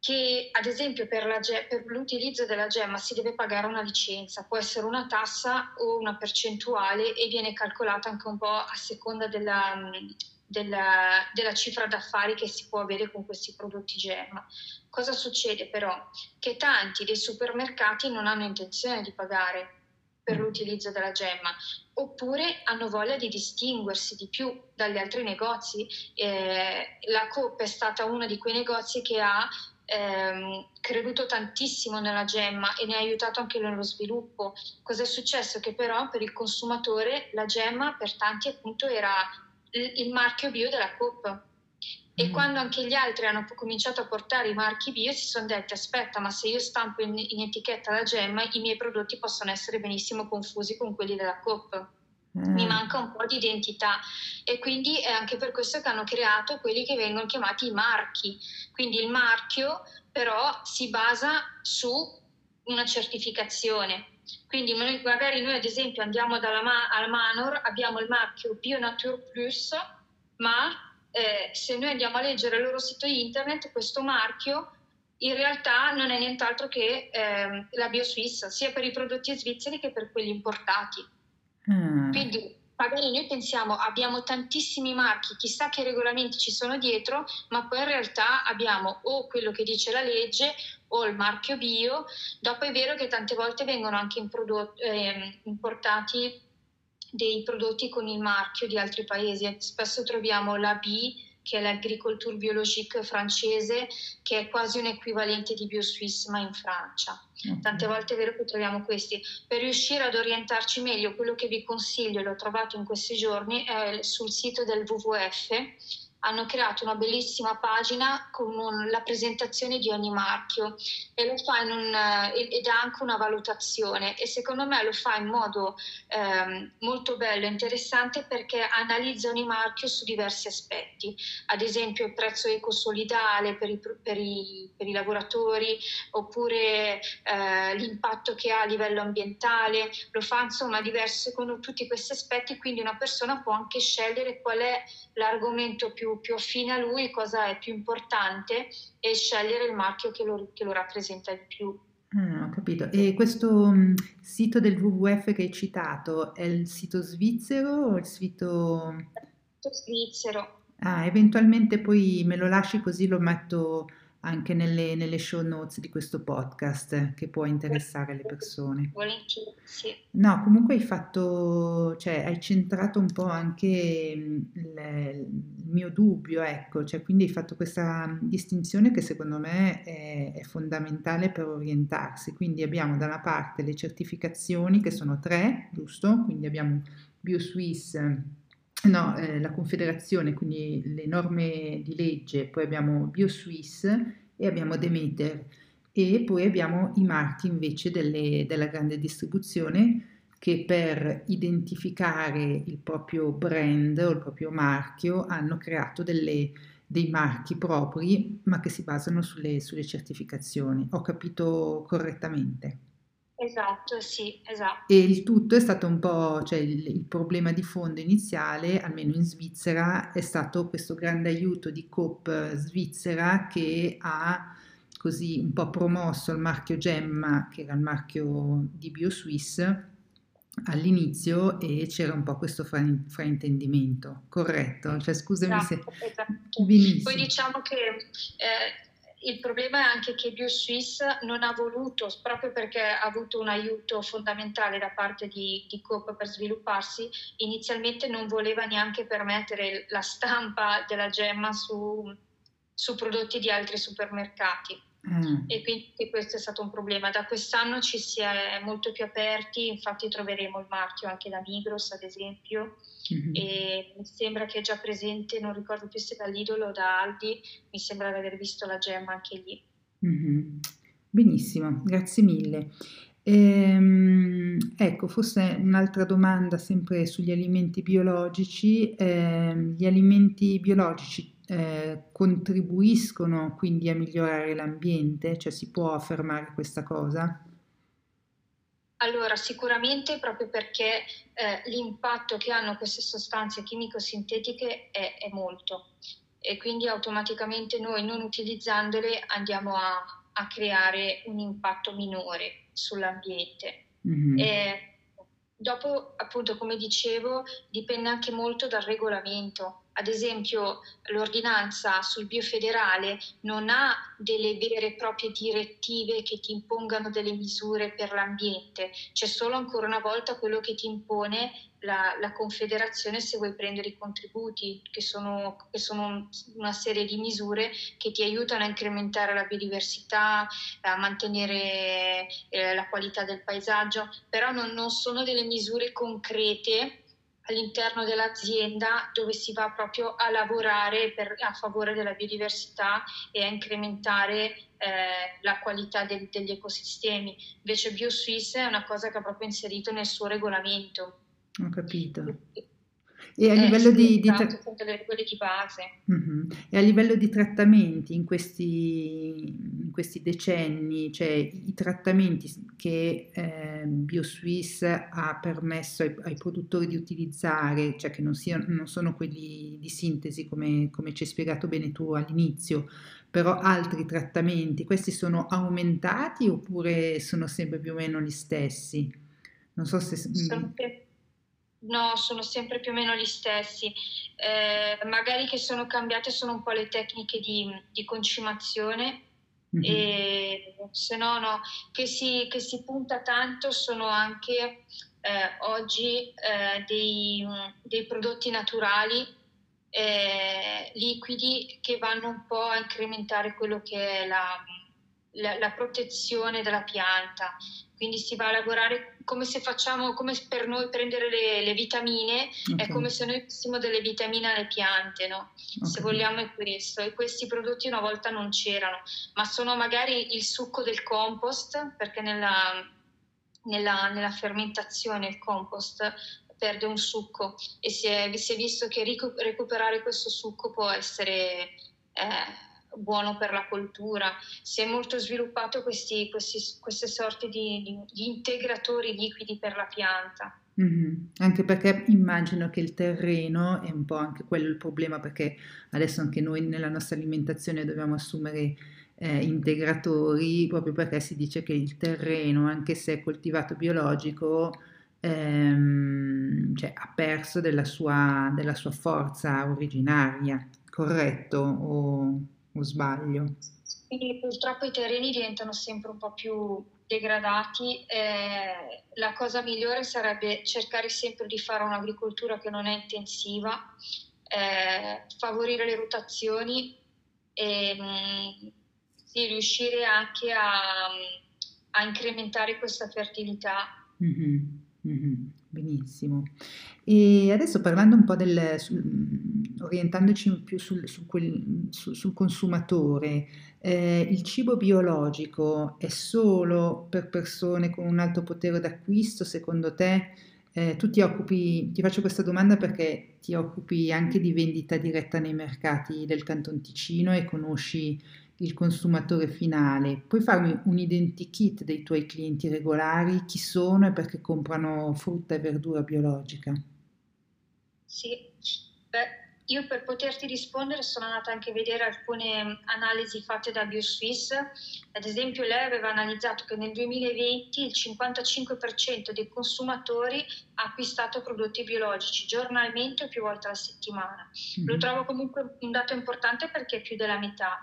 Che ad esempio per, la, per l'utilizzo della gemma si deve pagare una licenza, può essere una tassa o una percentuale e viene calcolata anche un po' a seconda della della, della, cifra d'affari che si può avere con questi prodotti gemma. Cosa succede però? Che tanti dei supermercati non hanno intenzione di pagare per l'utilizzo della gemma, oppure hanno voglia di distinguersi di più dagli altri negozi. Eh, la Coop è stata uno di quei negozi che ha ehm, creduto tantissimo nella gemma e ne ha aiutato anche nello sviluppo. Cosa è successo? Che però per il consumatore la gemma per tanti appunto era il, marchio bio della Coop. E mm. quando anche gli altri hanno cominciato a portare i marchi bio si sono detti aspetta ma se io stampo in, in etichetta la gemma i miei prodotti possono essere benissimo confusi con quelli della Coop mi mm. manca un po' di identità e quindi è anche per questo che hanno creato quelli che vengono chiamati i marchi. Quindi il marchio però si basa su una certificazione. Quindi noi, magari noi ad esempio andiamo dalla Ma- alla Manor, abbiamo il marchio Bio Nature Plus, ma eh, se noi andiamo a leggere il loro sito internet, questo marchio in realtà non è nient'altro che eh, la Bio Suisse, sia per i prodotti svizzeri che per quelli importati. Mm. Quindi magari noi pensiamo abbiamo tantissimi marchi, chissà che regolamenti ci sono dietro, ma poi in realtà abbiamo o quello che dice la legge o il marchio bio. Dopo è vero che tante volte vengono anche eh, importati dei prodotti con il marchio di altri paesi. Spesso troviamo la B che è l'Agriculture Biologique francese, che è quasi un equivalente di BioSwiss ma in Francia. Tante volte è vero che troviamo questi. Per riuscire ad orientarci meglio, quello che vi consiglio, l'ho trovato in questi giorni, è sul sito del WWF hanno creato una bellissima pagina con un, la presentazione di ogni marchio e lo fa un, eh, ed ha anche una valutazione e secondo me lo fa in modo eh, molto bello e interessante perché analizza ogni marchio su diversi aspetti, ad esempio il prezzo ecosolidale per i, per i, per i lavoratori oppure eh, l'impatto che ha a livello ambientale, lo fa insomma diverso secondo tutti questi aspetti, quindi una persona può anche scegliere qual è l'argomento più più, affine a lui, cosa è più importante e scegliere il marchio che lo, che lo rappresenta di più. Mm, ho capito. E questo um, sito del WWF che hai citato è il sito svizzero o il sito... Svizzero. Ah, eventualmente poi me lo lasci così lo metto anche nelle, nelle, show notes di questo podcast che può interessare le persone. Volentieri, sì. No, comunque hai fatto, cioè hai centrato un po' anche mm, il, il mio dubbio, ecco, cioè quindi hai fatto questa distinzione che secondo me è, è fondamentale per orientarsi. Quindi abbiamo da una parte le certificazioni che sono tre, giusto? Quindi abbiamo BioSwiss no, eh, la Confederazione, quindi le norme di legge, poi abbiamo BioSwiss e abbiamo Demeter e poi abbiamo i marchi invece delle, della grande distribuzione che per identificare il proprio brand o il proprio marchio hanno creato delle, dei marchi propri ma che si basano sulle, sulle certificazioni. Ho capito correttamente? Esatto, sì, esatto. E il tutto è stato un po', cioè il, il, problema di fondo iniziale, almeno in Svizzera, è stato questo grande aiuto di Coop Svizzera che ha così un po' promosso il marchio Gemma, che era il marchio di BioSwiss, all'inizio e c'era un po' questo fraintendimento, corretto? Cioè scusami esatto, se... Esatto. Poi diciamo che eh, il problema è anche che BioSwiss non ha voluto, proprio perché ha avuto un aiuto fondamentale da parte di, di Coop per svilupparsi, inizialmente non voleva neanche permettere la stampa della gemma su, su prodotti di altri supermercati. Mm. E quindi questo è stato un problema. Da quest'anno ci si è molto più aperti, infatti troveremo il marchio anche da Migros, ad esempio, mm-hmm. e mi sembra che è già presente, non ricordo più se da Lidl o da Aldi, mi sembra di aver visto la gemma anche lì. Mm-hmm. Benissimo, grazie mille. Ehm, ecco, forse un'altra domanda sempre sugli alimenti biologici. Eh, gli alimenti biologici eh, contribuiscono quindi a migliorare l'ambiente? Cioè si può affermare questa cosa? Allora, sicuramente proprio perché eh, l'impatto che hanno queste sostanze chimico-sintetiche è, è, molto e quindi automaticamente noi non utilizzandole andiamo a, a creare un impatto minore sull'ambiente. Mm-hmm. E dopo, appunto, come dicevo, dipende anche molto dal regolamento ad esempio l'ordinanza sul biofederale non ha delle vere e proprie direttive che ti impongano delle misure per l'ambiente, c'è solo ancora una volta quello che ti impone la, la Confederazione se vuoi prendere i contributi, che sono, che sono, una serie di misure che ti aiutano a incrementare la biodiversità, a mantenere eh, la qualità del paesaggio, però non, non sono delle misure concrete all'interno dell'azienda dove si va proprio a lavorare per, a favore della biodiversità e a incrementare eh, la qualità del, degli ecosistemi. Invece BioSwiss è una cosa che ha proprio inserito nel suo regolamento. Ho capito. E a eh, livello di, di tra... le regole di base. Uh-huh. E a livello di trattamenti in questi, in questi decenni, cioè i trattamenti che eh, BioSwiss ha permesso ai, ai, produttori di utilizzare, cioè che non, siano, non sono quelli di sintesi come, come ci hai spiegato bene tu all'inizio, però altri trattamenti, questi sono aumentati oppure sono sempre più o meno gli stessi? Non so se... Sono No, sono sempre più o meno gli stessi. Eh, magari che sono cambiate sono un po' le tecniche di, di concimazione, mm-hmm. e se no, no, che si, che si punta tanto sono anche eh, oggi eh, dei, dei, prodotti naturali eh, liquidi che vanno un po' a incrementare quello che è la, la, la protezione della pianta quindi si va a lavorare come se facciamo, come per noi prendere le, le vitamine, okay. è come se noi dessimo delle vitamine alle piante, no? Okay. Se vogliamo è questo. E questi prodotti una volta non c'erano, ma sono magari il succo del compost, perché nella, nella, nella fermentazione il compost perde un succo e si è, si è visto che recuperare questo succo può essere... Eh, buono per la coltura. Si è molto sviluppato questi, questi, queste sorti di, di, di, integratori liquidi per la pianta. Mm-hmm. Anche perché immagino che il terreno è un po' anche quello il problema, perché adesso anche noi nella nostra alimentazione dobbiamo assumere eh, integratori proprio perché si dice che il terreno, anche se è coltivato biologico, ehm, cioè, ha perso della sua, della sua forza originaria, corretto? O o sbaglio? Quindi purtroppo i terreni diventano sempre un po' più degradati. Eh, la cosa migliore sarebbe cercare sempre di fare un'agricoltura che non è intensiva, eh, favorire le rotazioni e mh, mm, sì, riuscire anche a, a, incrementare questa fertilità. Mm-hmm, mm-hmm, benissimo. E adesso parlando un po' del, orientandoci più sul, sul, quel, sul, sul consumatore, eh, il cibo biologico è solo per persone con un alto potere d'acquisto, secondo te? Eh, tu ti occupi, ti faccio questa domanda perché ti occupi anche di vendita diretta nei mercati del Canton Ticino e conosci il consumatore finale. Puoi farmi un identikit dei tuoi clienti regolari, chi sono e perché comprano frutta e verdura biologica? Sì, io per poterti rispondere sono andata anche a vedere alcune analisi fatte da BioSwiss, ad esempio lei aveva analizzato che nel 2020 il 55% dei consumatori ha acquistato prodotti biologici giornalmente o più volte alla settimana. Mm-hmm. Lo trovo comunque un dato importante perché è più della metà.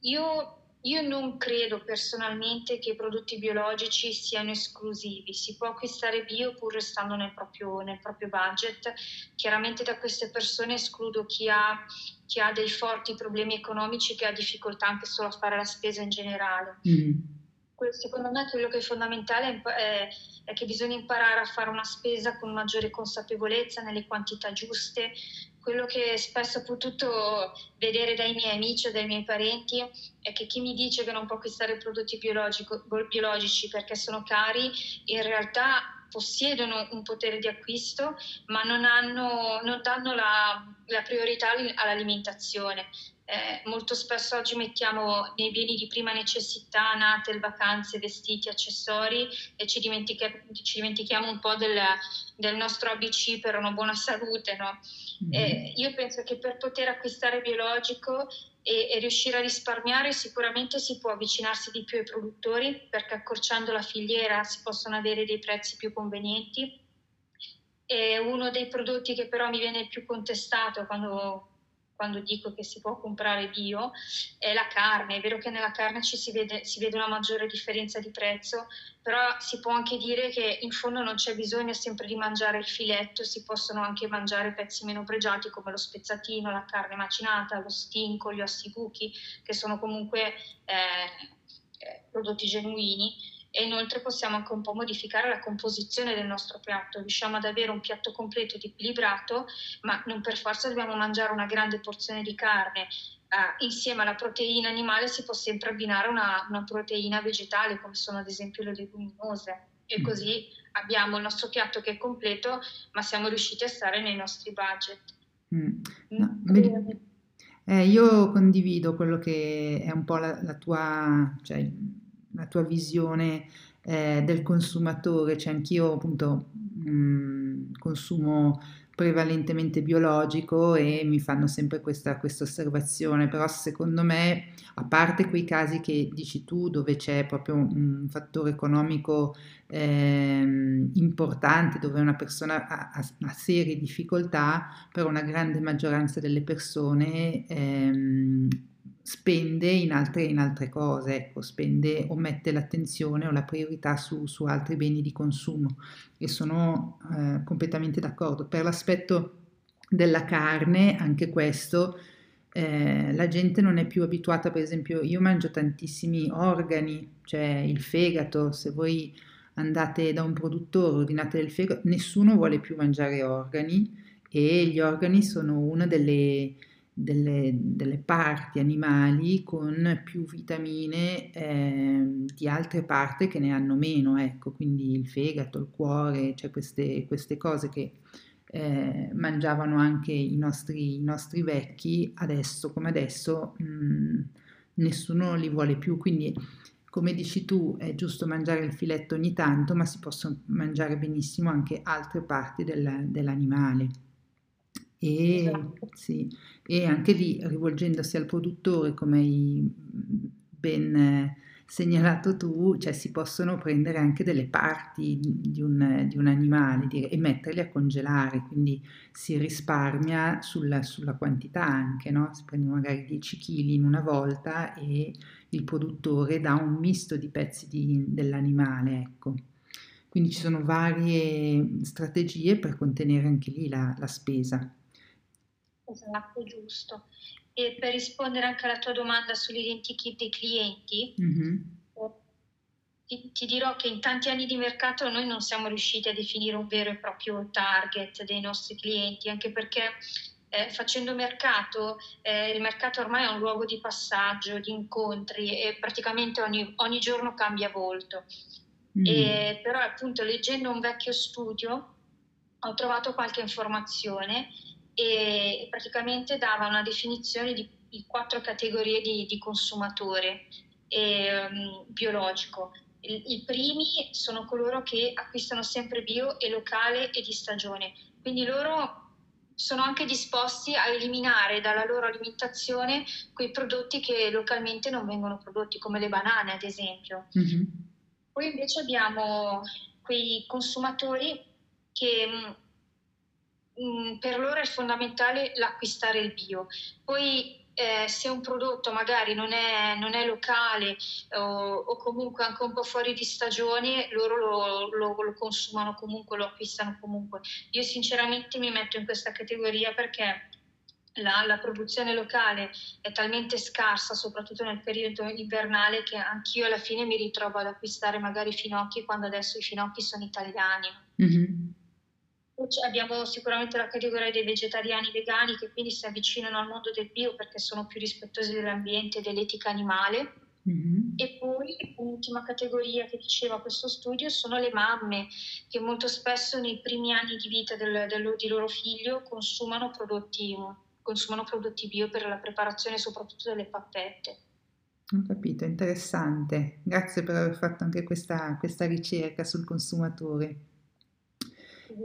Io io non credo personalmente che i prodotti biologici siano esclusivi, si può acquistare bio pur restando nel proprio, nel proprio budget. Chiaramente da queste persone escludo chi ha, chi ha, dei forti problemi economici, che ha difficoltà anche solo a fare la spesa in generale. Mm. Secondo me quello che è fondamentale è, è che bisogna imparare a fare una spesa con maggiore consapevolezza, nelle quantità giuste, quello che spesso ho potuto vedere dai miei amici o dai miei parenti è che chi mi dice che non può acquistare prodotti biologici perché sono cari, in realtà possiedono un potere di acquisto, ma non, hanno, non danno la, la priorità all'alimentazione. Eh, molto spesso oggi mettiamo nei beni di prima necessità, natel, vacanze, vestiti, accessori e ci, dimentica- ci dimentichiamo un po' del, del, nostro ABC per una buona salute. No? Mm-hmm. Eh, io penso che per poter acquistare biologico e, e, riuscire a risparmiare sicuramente si può avvicinarsi di più ai produttori perché accorciando la filiera si possono avere dei prezzi più convenienti E uno dei prodotti che però mi viene più contestato quando quando dico che si può comprare bio, è la carne. È vero che nella carne ci si vede, si vede una maggiore differenza di prezzo, però si può anche dire che in fondo non c'è bisogno sempre di mangiare il filetto, si possono anche mangiare pezzi meno pregiati come lo spezzatino, la carne macinata, lo stinco, gli ossi buchi, che sono comunque eh, eh prodotti genuini e inoltre possiamo anche un po' modificare la composizione del nostro piatto, riusciamo ad avere un piatto completo ed equilibrato, ma non per forza dobbiamo mangiare una grande porzione di carne. Uh, insieme alla proteina animale si può sempre abbinare una, una, proteina vegetale, come sono ad esempio le leguminose, e mm. così abbiamo il nostro piatto che è completo, ma siamo riusciti a stare nei nostri budget. Mm. No, mm. eh, io condivido quello che è un po' la, la tua, cioè, la tua visione eh, del consumatore, cioè anch'io appunto mh, consumo prevalentemente biologico e mi fanno sempre questa, osservazione, però secondo me, a parte quei casi che dici tu, dove c'è proprio un fattore economico eh, importante, dove una persona ha, ha, ha, serie difficoltà, però una grande maggioranza delle persone eh, spende in altre, in altre cose, ecco, spende o mette l'attenzione o la priorità su, su altri beni di consumo e sono eh, completamente d'accordo. Per l'aspetto della carne, anche questo, eh, la gente non è più abituata, per esempio io mangio tantissimi organi, cioè il fegato, se voi andate da un produttore, ordinate del fegato, nessuno vuole più mangiare organi e gli organi sono una delle delle, delle parti animali con più vitamine eh, di altre parti che ne hanno meno, ecco, quindi il fegato, il cuore, cioè queste, queste cose che eh, mangiavano anche i nostri, i nostri, vecchi, adesso come adesso mh, mm, nessuno li vuole più, quindi come dici tu è giusto mangiare il filetto ogni tanto, ma si possono mangiare benissimo anche altre parti del, dell'animale. E, esatto. sì, e anche lì rivolgendosi al produttore, come hai ben segnalato tu, cioè si possono prendere anche delle parti di un, di un animale e metterle a congelare, quindi si risparmia sulla, sulla quantità anche, no? si prende magari 10 kg in una volta e il produttore dà un misto di pezzi di, dell'animale, ecco. Quindi ci sono varie strategie per contenere anche lì la, la spesa. Esatto, giusto. E per rispondere anche alla tua domanda sull'identikit dei clienti, mm-hmm. ti, ti, dirò che in tanti anni di mercato noi non siamo riusciti a definire un vero e proprio target dei nostri clienti, anche perché eh, facendo mercato, eh, il mercato ormai è un luogo di passaggio, di incontri e praticamente ogni, ogni giorno cambia volto. Mm. E, però appunto leggendo un vecchio studio ho trovato qualche informazione e praticamente dava una definizione di, di quattro categorie di, di consumatore eh, biologico. I, I primi sono coloro che acquistano sempre bio e locale e di stagione, quindi loro sono anche disposti a eliminare dalla loro alimentazione quei prodotti che localmente non vengono prodotti, come le banane ad esempio. Mm-hmm. Poi invece abbiamo quei consumatori che Mm, per loro è fondamentale l'acquistare il bio. Poi eh, se un prodotto magari non è, non è locale o, o, comunque anche un po' fuori di stagione, loro lo, lo, lo, consumano comunque, lo acquistano comunque. Io sinceramente mi metto in questa categoria perché la, la produzione locale è talmente scarsa, soprattutto nel periodo invernale, che anch'io alla fine mi ritrovo ad acquistare magari finocchi quando adesso i finocchi sono italiani. Mm-hmm abbiamo sicuramente la categoria dei vegetariani vegani che quindi si avvicinano al mondo del bio perché sono più rispettosi dell'ambiente e dell'etica animale. Mm-hmm. E poi l'ultima categoria che diceva questo studio sono le mamme che molto spesso nei primi anni di vita del, del, di loro figlio consumano prodotti, consumano prodotti bio per la preparazione soprattutto delle pappette. Ho capito, interessante. Grazie per aver fatto anche questa, questa ricerca sul consumatore.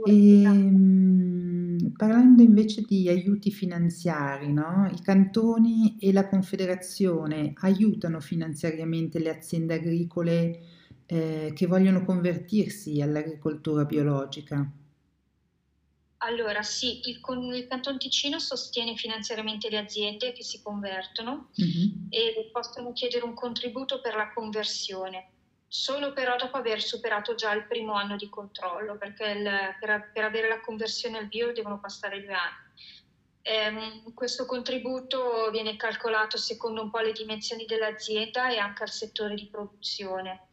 E, ehm, parlando invece di aiuti finanziari, no? I cantoni e la Confederazione aiutano finanziariamente le aziende agricole eh, che vogliono convertirsi all'agricoltura biologica? Allora, sì, il, il Canton Ticino sostiene finanziariamente le aziende che si convertono mm-hmm. e possono chiedere un contributo per la conversione, solo però dopo aver superato già il primo anno di controllo, perché il, per, per, avere la conversione al bio devono passare due anni. Ehm, questo contributo viene calcolato secondo un po' le dimensioni dell'azienda e anche al settore di produzione.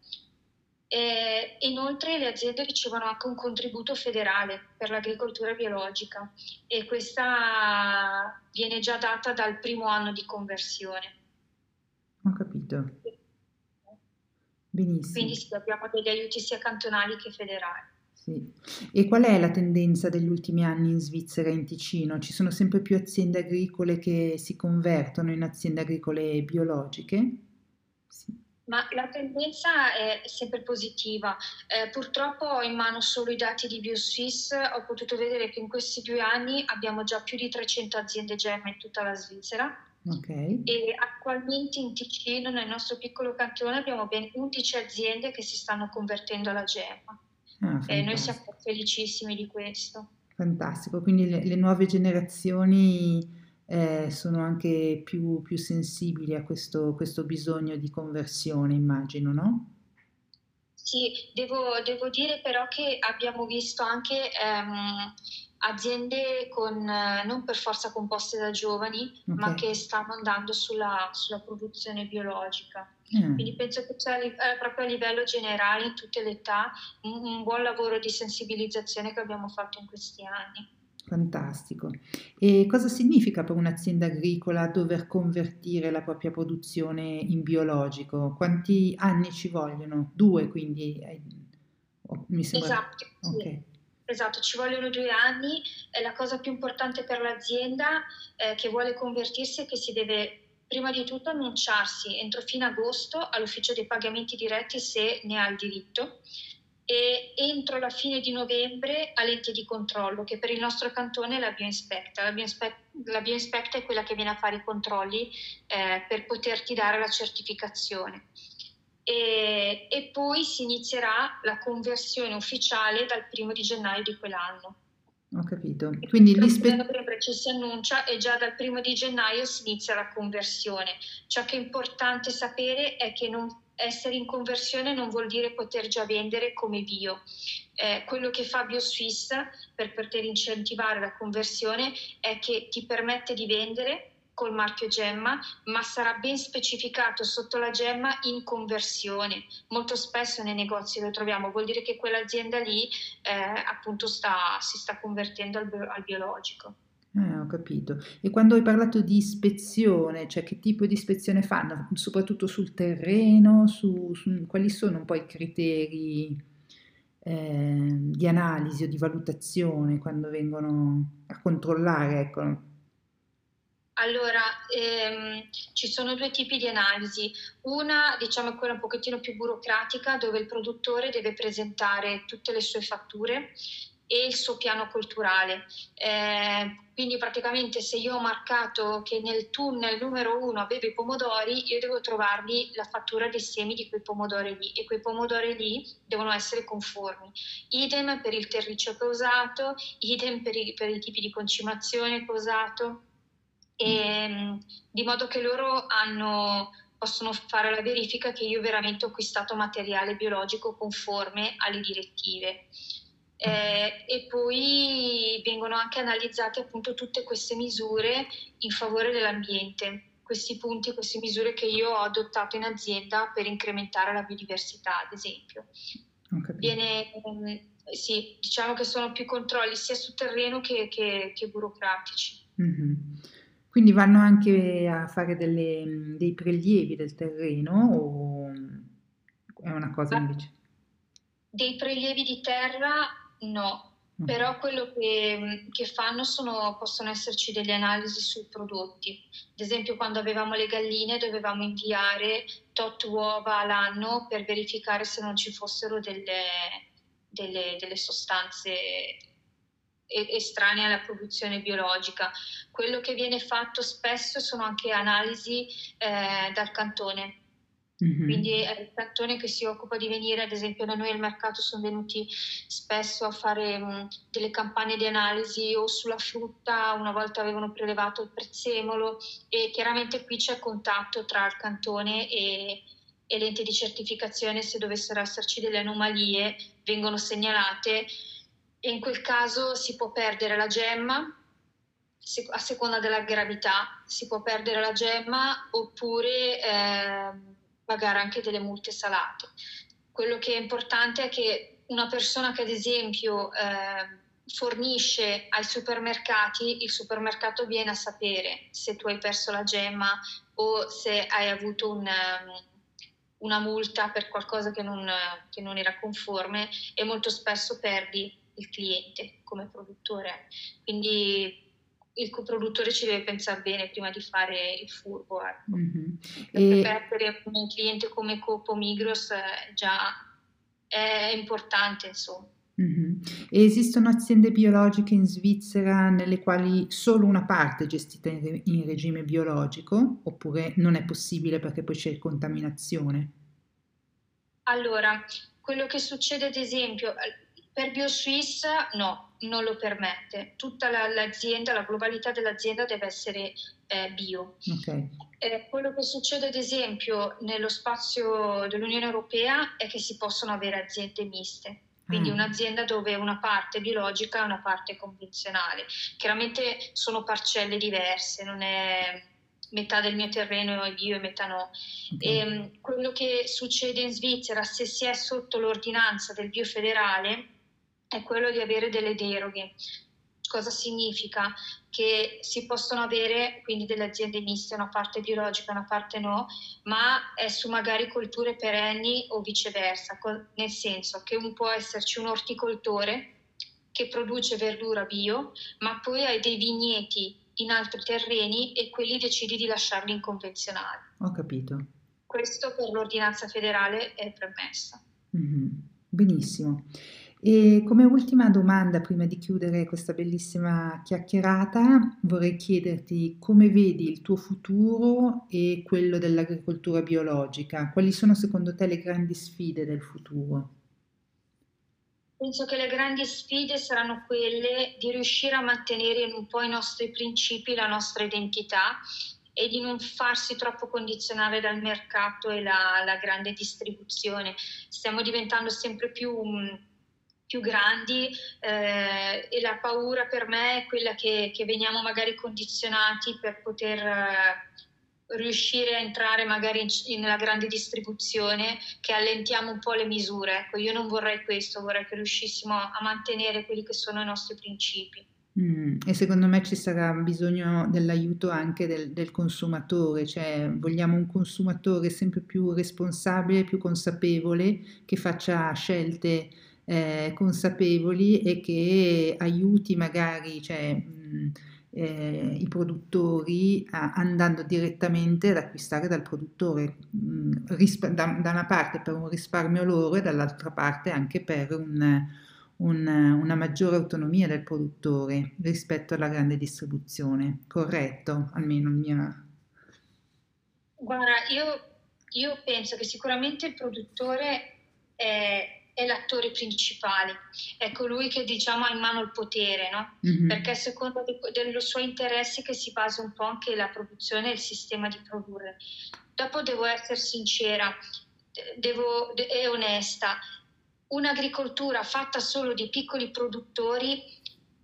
E inoltre le aziende ricevono anche un contributo federale per l'agricoltura biologica e questa viene già data dal primo anno di conversione. Ho capito. Benissimo. Quindi sì, abbiamo degli aiuti sia cantonali che federali. Sì. E qual è la tendenza degli ultimi anni in Svizzera e in Ticino? Ci sono sempre più aziende agricole che si convertono in aziende agricole biologiche? Sì. Ma la tendenza è sempre positiva. Eh, purtroppo ho in mano solo i dati di BioSwiss. Ho potuto vedere che in questi due anni abbiamo già più di 300 aziende GEM in tutta la Svizzera. Okay. E attualmente in Ticino, nel nostro piccolo cantone, abbiamo ben 11 aziende che si stanno convertendo alla GEM. Ah, e noi siamo felicissimi di questo. Fantastico, quindi le, le nuove generazioni eh, sono anche più, più, sensibili a questo, questo, bisogno di conversione, immagino, no? Sì, devo, devo dire però che abbiamo visto anche ehm, aziende con, non per forza composte da giovani, okay. ma che stanno andando sulla, sulla produzione biologica. Mm. Quindi penso che c'è eh, proprio a livello generale, in tutte le età, un, un buon lavoro di sensibilizzazione che abbiamo fatto in questi anni. Fantastico. E cosa significa per un'azienda agricola dover convertire la propria produzione in biologico? Quanti anni ci vogliono? Due, quindi eh, mi sembra... Esatto, okay. Esatto, ci vogliono due anni. La cosa più importante per l'azienda eh, che vuole convertirsi è che si deve prima di tutto annunciarsi entro fine agosto all'ufficio dei pagamenti diretti se ne ha il diritto e entro la fine di novembre all'ente di controllo che per il nostro cantone è la bioinspecta. La bioinspecta, la bioinspecta è quella che viene a fare i controlli eh, per poterti dare la certificazione. E, e, poi si inizierà la conversione ufficiale dal primo di gennaio di quell'anno. Ho capito. Quindi l'ispe... novembre ci si annuncia e già dal primo di gennaio si inizia la conversione. Ciò che è importante sapere è che non essere in conversione non vuol dire poter già vendere come bio. Eh, quello che fa BioSwiss per poter incentivare la conversione è che ti permette di vendere col marchio Gemma, ma sarà ben specificato sotto la Gemma in conversione. Molto spesso nei negozi lo troviamo, vuol dire che quell'azienda lì eh, appunto sta, si sta convertendo al, al biologico. Eh, ho capito. E quando hai parlato di ispezione, cioè che tipo di ispezione fanno? Soprattutto sul terreno, su, su quali sono un po' i criteri eh, di analisi o di valutazione quando vengono a controllare, ecco. Allora, ehm, ci sono due tipi di analisi. Una, diciamo, è quella un pochettino più burocratica, dove il produttore deve presentare tutte le sue fatture e il suo piano culturale. Eh, quindi praticamente se io ho marcato che nel tunnel numero uno avevo i pomodori, io devo trovarmi la fattura dei semi di quei pomodori lì e quei pomodori lì devono essere conformi. Idem per il terriccio che ho usato, idem per i, per i tipi di concimazione che ho usato, e, di modo che loro hanno possono fare la verifica che io veramente ho acquistato materiale biologico conforme alle direttive eh, e poi vengono anche analizzate appunto tutte queste misure in favore dell'ambiente, questi punti, queste misure che io ho adottato in azienda per incrementare la biodiversità, ad esempio. Viene, eh, sì, diciamo che sono più controlli sia sul terreno che, che, che burocratici. Mm-hmm. Quindi vanno anche a fare delle, dei prelievi del terreno o è una cosa invece? Dei prelievi di terra No, mm. però quello che, che fanno sono, possono esserci delle analisi sui prodotti. Ad esempio, quando avevamo le galline dovevamo inviare tot uova all'anno per verificare se non ci fossero delle, delle, delle sostanze estranee alla produzione biologica. Quello che viene fatto spesso sono anche analisi eh, dal cantone Mm-hmm. Quindi è il cantone che si occupa di venire, ad esempio da noi al mercato sono venuti spesso a fare um, delle campagne di analisi o sulla frutta, una volta avevano prelevato il prezzemolo e chiaramente qui c'è contatto tra il cantone e, e l'ente di certificazione, se dovessero esserci delle anomalie vengono segnalate e in quel caso si può perdere la gemma a seconda della gravità si può perdere la gemma oppure eh, pagare anche delle multe salate. Quello che è importante è che una persona che ad esempio eh, fornisce ai supermercati, il supermercato viene a sapere se tu hai perso la gemma o se hai avuto un, um, una multa per qualcosa che non, che non era conforme e molto spesso perdi il cliente come produttore. Quindi il coproduttore ci deve pensare bene prima di fare il furbo. Ecco. Mm-hmm. E... Perdere un cliente come Copo Migros eh, già è importante, insomma. Mm-hmm. Esistono aziende biologiche in Svizzera nelle quali solo una parte è gestita in, re- in regime biologico oppure non è possibile perché poi c'è contaminazione? Allora, quello che succede ad esempio, per BioSwiss no, non lo permette. Tutta la, l'azienda, la globalità dell'azienda deve essere eh, bio. Okay. Eh, quello che succede ad esempio nello spazio dell'Unione Europea è che si possono avere aziende miste. Quindi mm. un'azienda dove una parte è biologica e una parte convenzionale. Chiaramente sono parcelle diverse, non è metà del mio terreno è bio e metà no. Okay. E, ehm, quello che succede in Svizzera, se si è sotto l'ordinanza del bio federale, è quello di avere delle deroghe. Cosa significa? Che si possono avere quindi delle aziende miste, una parte biologica, una parte no, ma è su magari colture perenni o viceversa, nel senso che un può esserci un orticoltore che produce verdura bio, ma poi hai dei vigneti in altri terreni e quelli decidi di lasciarli in convenzionale. Ho capito. Questo per l'ordinanza federale è permessa. Mm-hmm. Benissimo. E come ultima domanda, prima di chiudere questa bellissima chiacchierata, vorrei chiederti come vedi il tuo futuro e quello dell'agricoltura biologica. Quali sono secondo te le grandi sfide del futuro? Penso che le grandi sfide saranno quelle di riuscire a mantenere un po' i nostri principi, la nostra identità e di non farsi troppo condizionare dal mercato e la, la grande distribuzione. Stiamo diventando sempre più più grandi eh, e la paura per me è quella che, che veniamo magari condizionati per poter eh, riuscire a entrare magari in, nella grande distribuzione, che allentiamo un po' le misure. Ecco, io non vorrei questo, vorrei che riuscissimo a mantenere quelli che sono i nostri principi. Mm, e secondo me ci sarà bisogno dell'aiuto anche del, del, consumatore, cioè vogliamo un consumatore sempre più responsabile, più consapevole, che faccia scelte eh, consapevoli e che aiuti magari cioè, mh, eh, i produttori a, andando direttamente ad acquistare dal produttore, mh, risp- da, da, una parte per un risparmio loro e dall'altra parte anche per un, un, una maggiore autonomia del produttore rispetto alla grande distribuzione. Corretto, almeno il mio... Guarda, io, io penso che sicuramente il produttore è è l'attore principale, è colui che diciamo ha in mano il potere, no? mm-hmm. perché secondo dei suoi interessi che si basa un po' anche la produzione e il sistema di produrre. Dopo devo essere sincera devo, e onesta, un'agricoltura fatta solo di piccoli produttori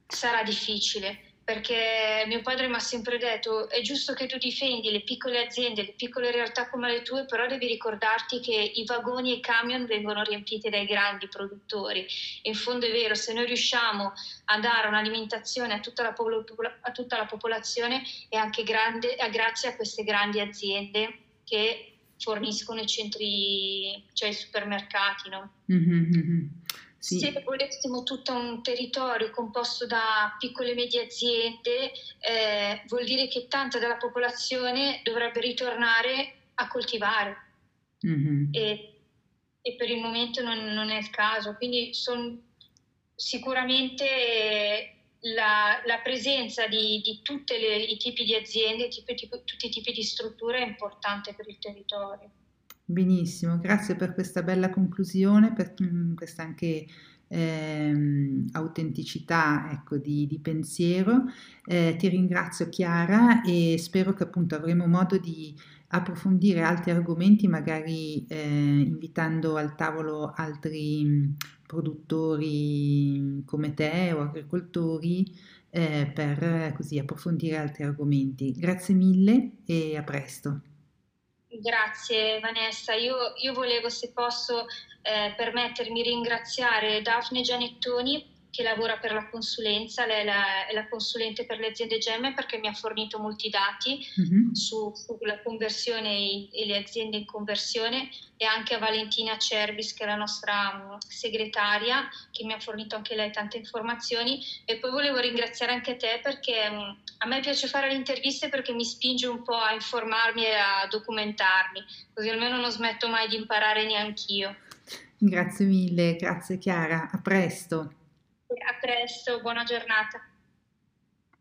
sarà difficile perché mio padre mi ha sempre detto è giusto che tu difendi le piccole aziende, le piccole realtà come le tue, però devi ricordarti che i vagoni e i camion vengono riempiti dai grandi produttori. In fondo è vero, se noi riusciamo a dare un'alimentazione a tutta la, popol- a tutta la popolazione è anche grande, è grazie a queste grandi aziende che forniscono i centri, cioè i supermercati. No? Mm-hmm. Sì. Se volessimo tutto un territorio composto da piccole e medie aziende, eh, vuol dire che tanta della popolazione dovrebbe ritornare a coltivare. Mm-hmm. E, e, per il momento non, non è il caso. Quindi sicuramente la, la, presenza di, di tutti i tipi di aziende, tipi, tipi, tutti i tipi di strutture è importante per il territorio. Benissimo, grazie per questa bella conclusione, per mm, questa anche ehm, autenticità ecco, di, di pensiero. Eh, ti ringrazio Chiara e spero che appunto avremo modo di approfondire altri argomenti, magari eh, invitando al tavolo altri mm, produttori come te o agricoltori eh, per così approfondire altri argomenti. Grazie mille e a presto. Grazie Vanessa, io, io volevo se posso eh, permettermi ringraziare Daphne Gianettoni che lavora per la consulenza, lei è la, è la consulente per le aziende gemme perché mi ha fornito molti dati mm-hmm. su, sulla conversione e, e, le aziende in conversione e anche a Valentina Cerbis che è la nostra um, segretaria che mi ha fornito anche lei tante informazioni e poi volevo ringraziare anche te perché um, a me piace fare le interviste perché mi spinge un po' a informarmi e a documentarmi, così almeno non smetto mai di imparare neanch'io. Grazie mille, grazie Chiara, a presto. A presto, buona giornata.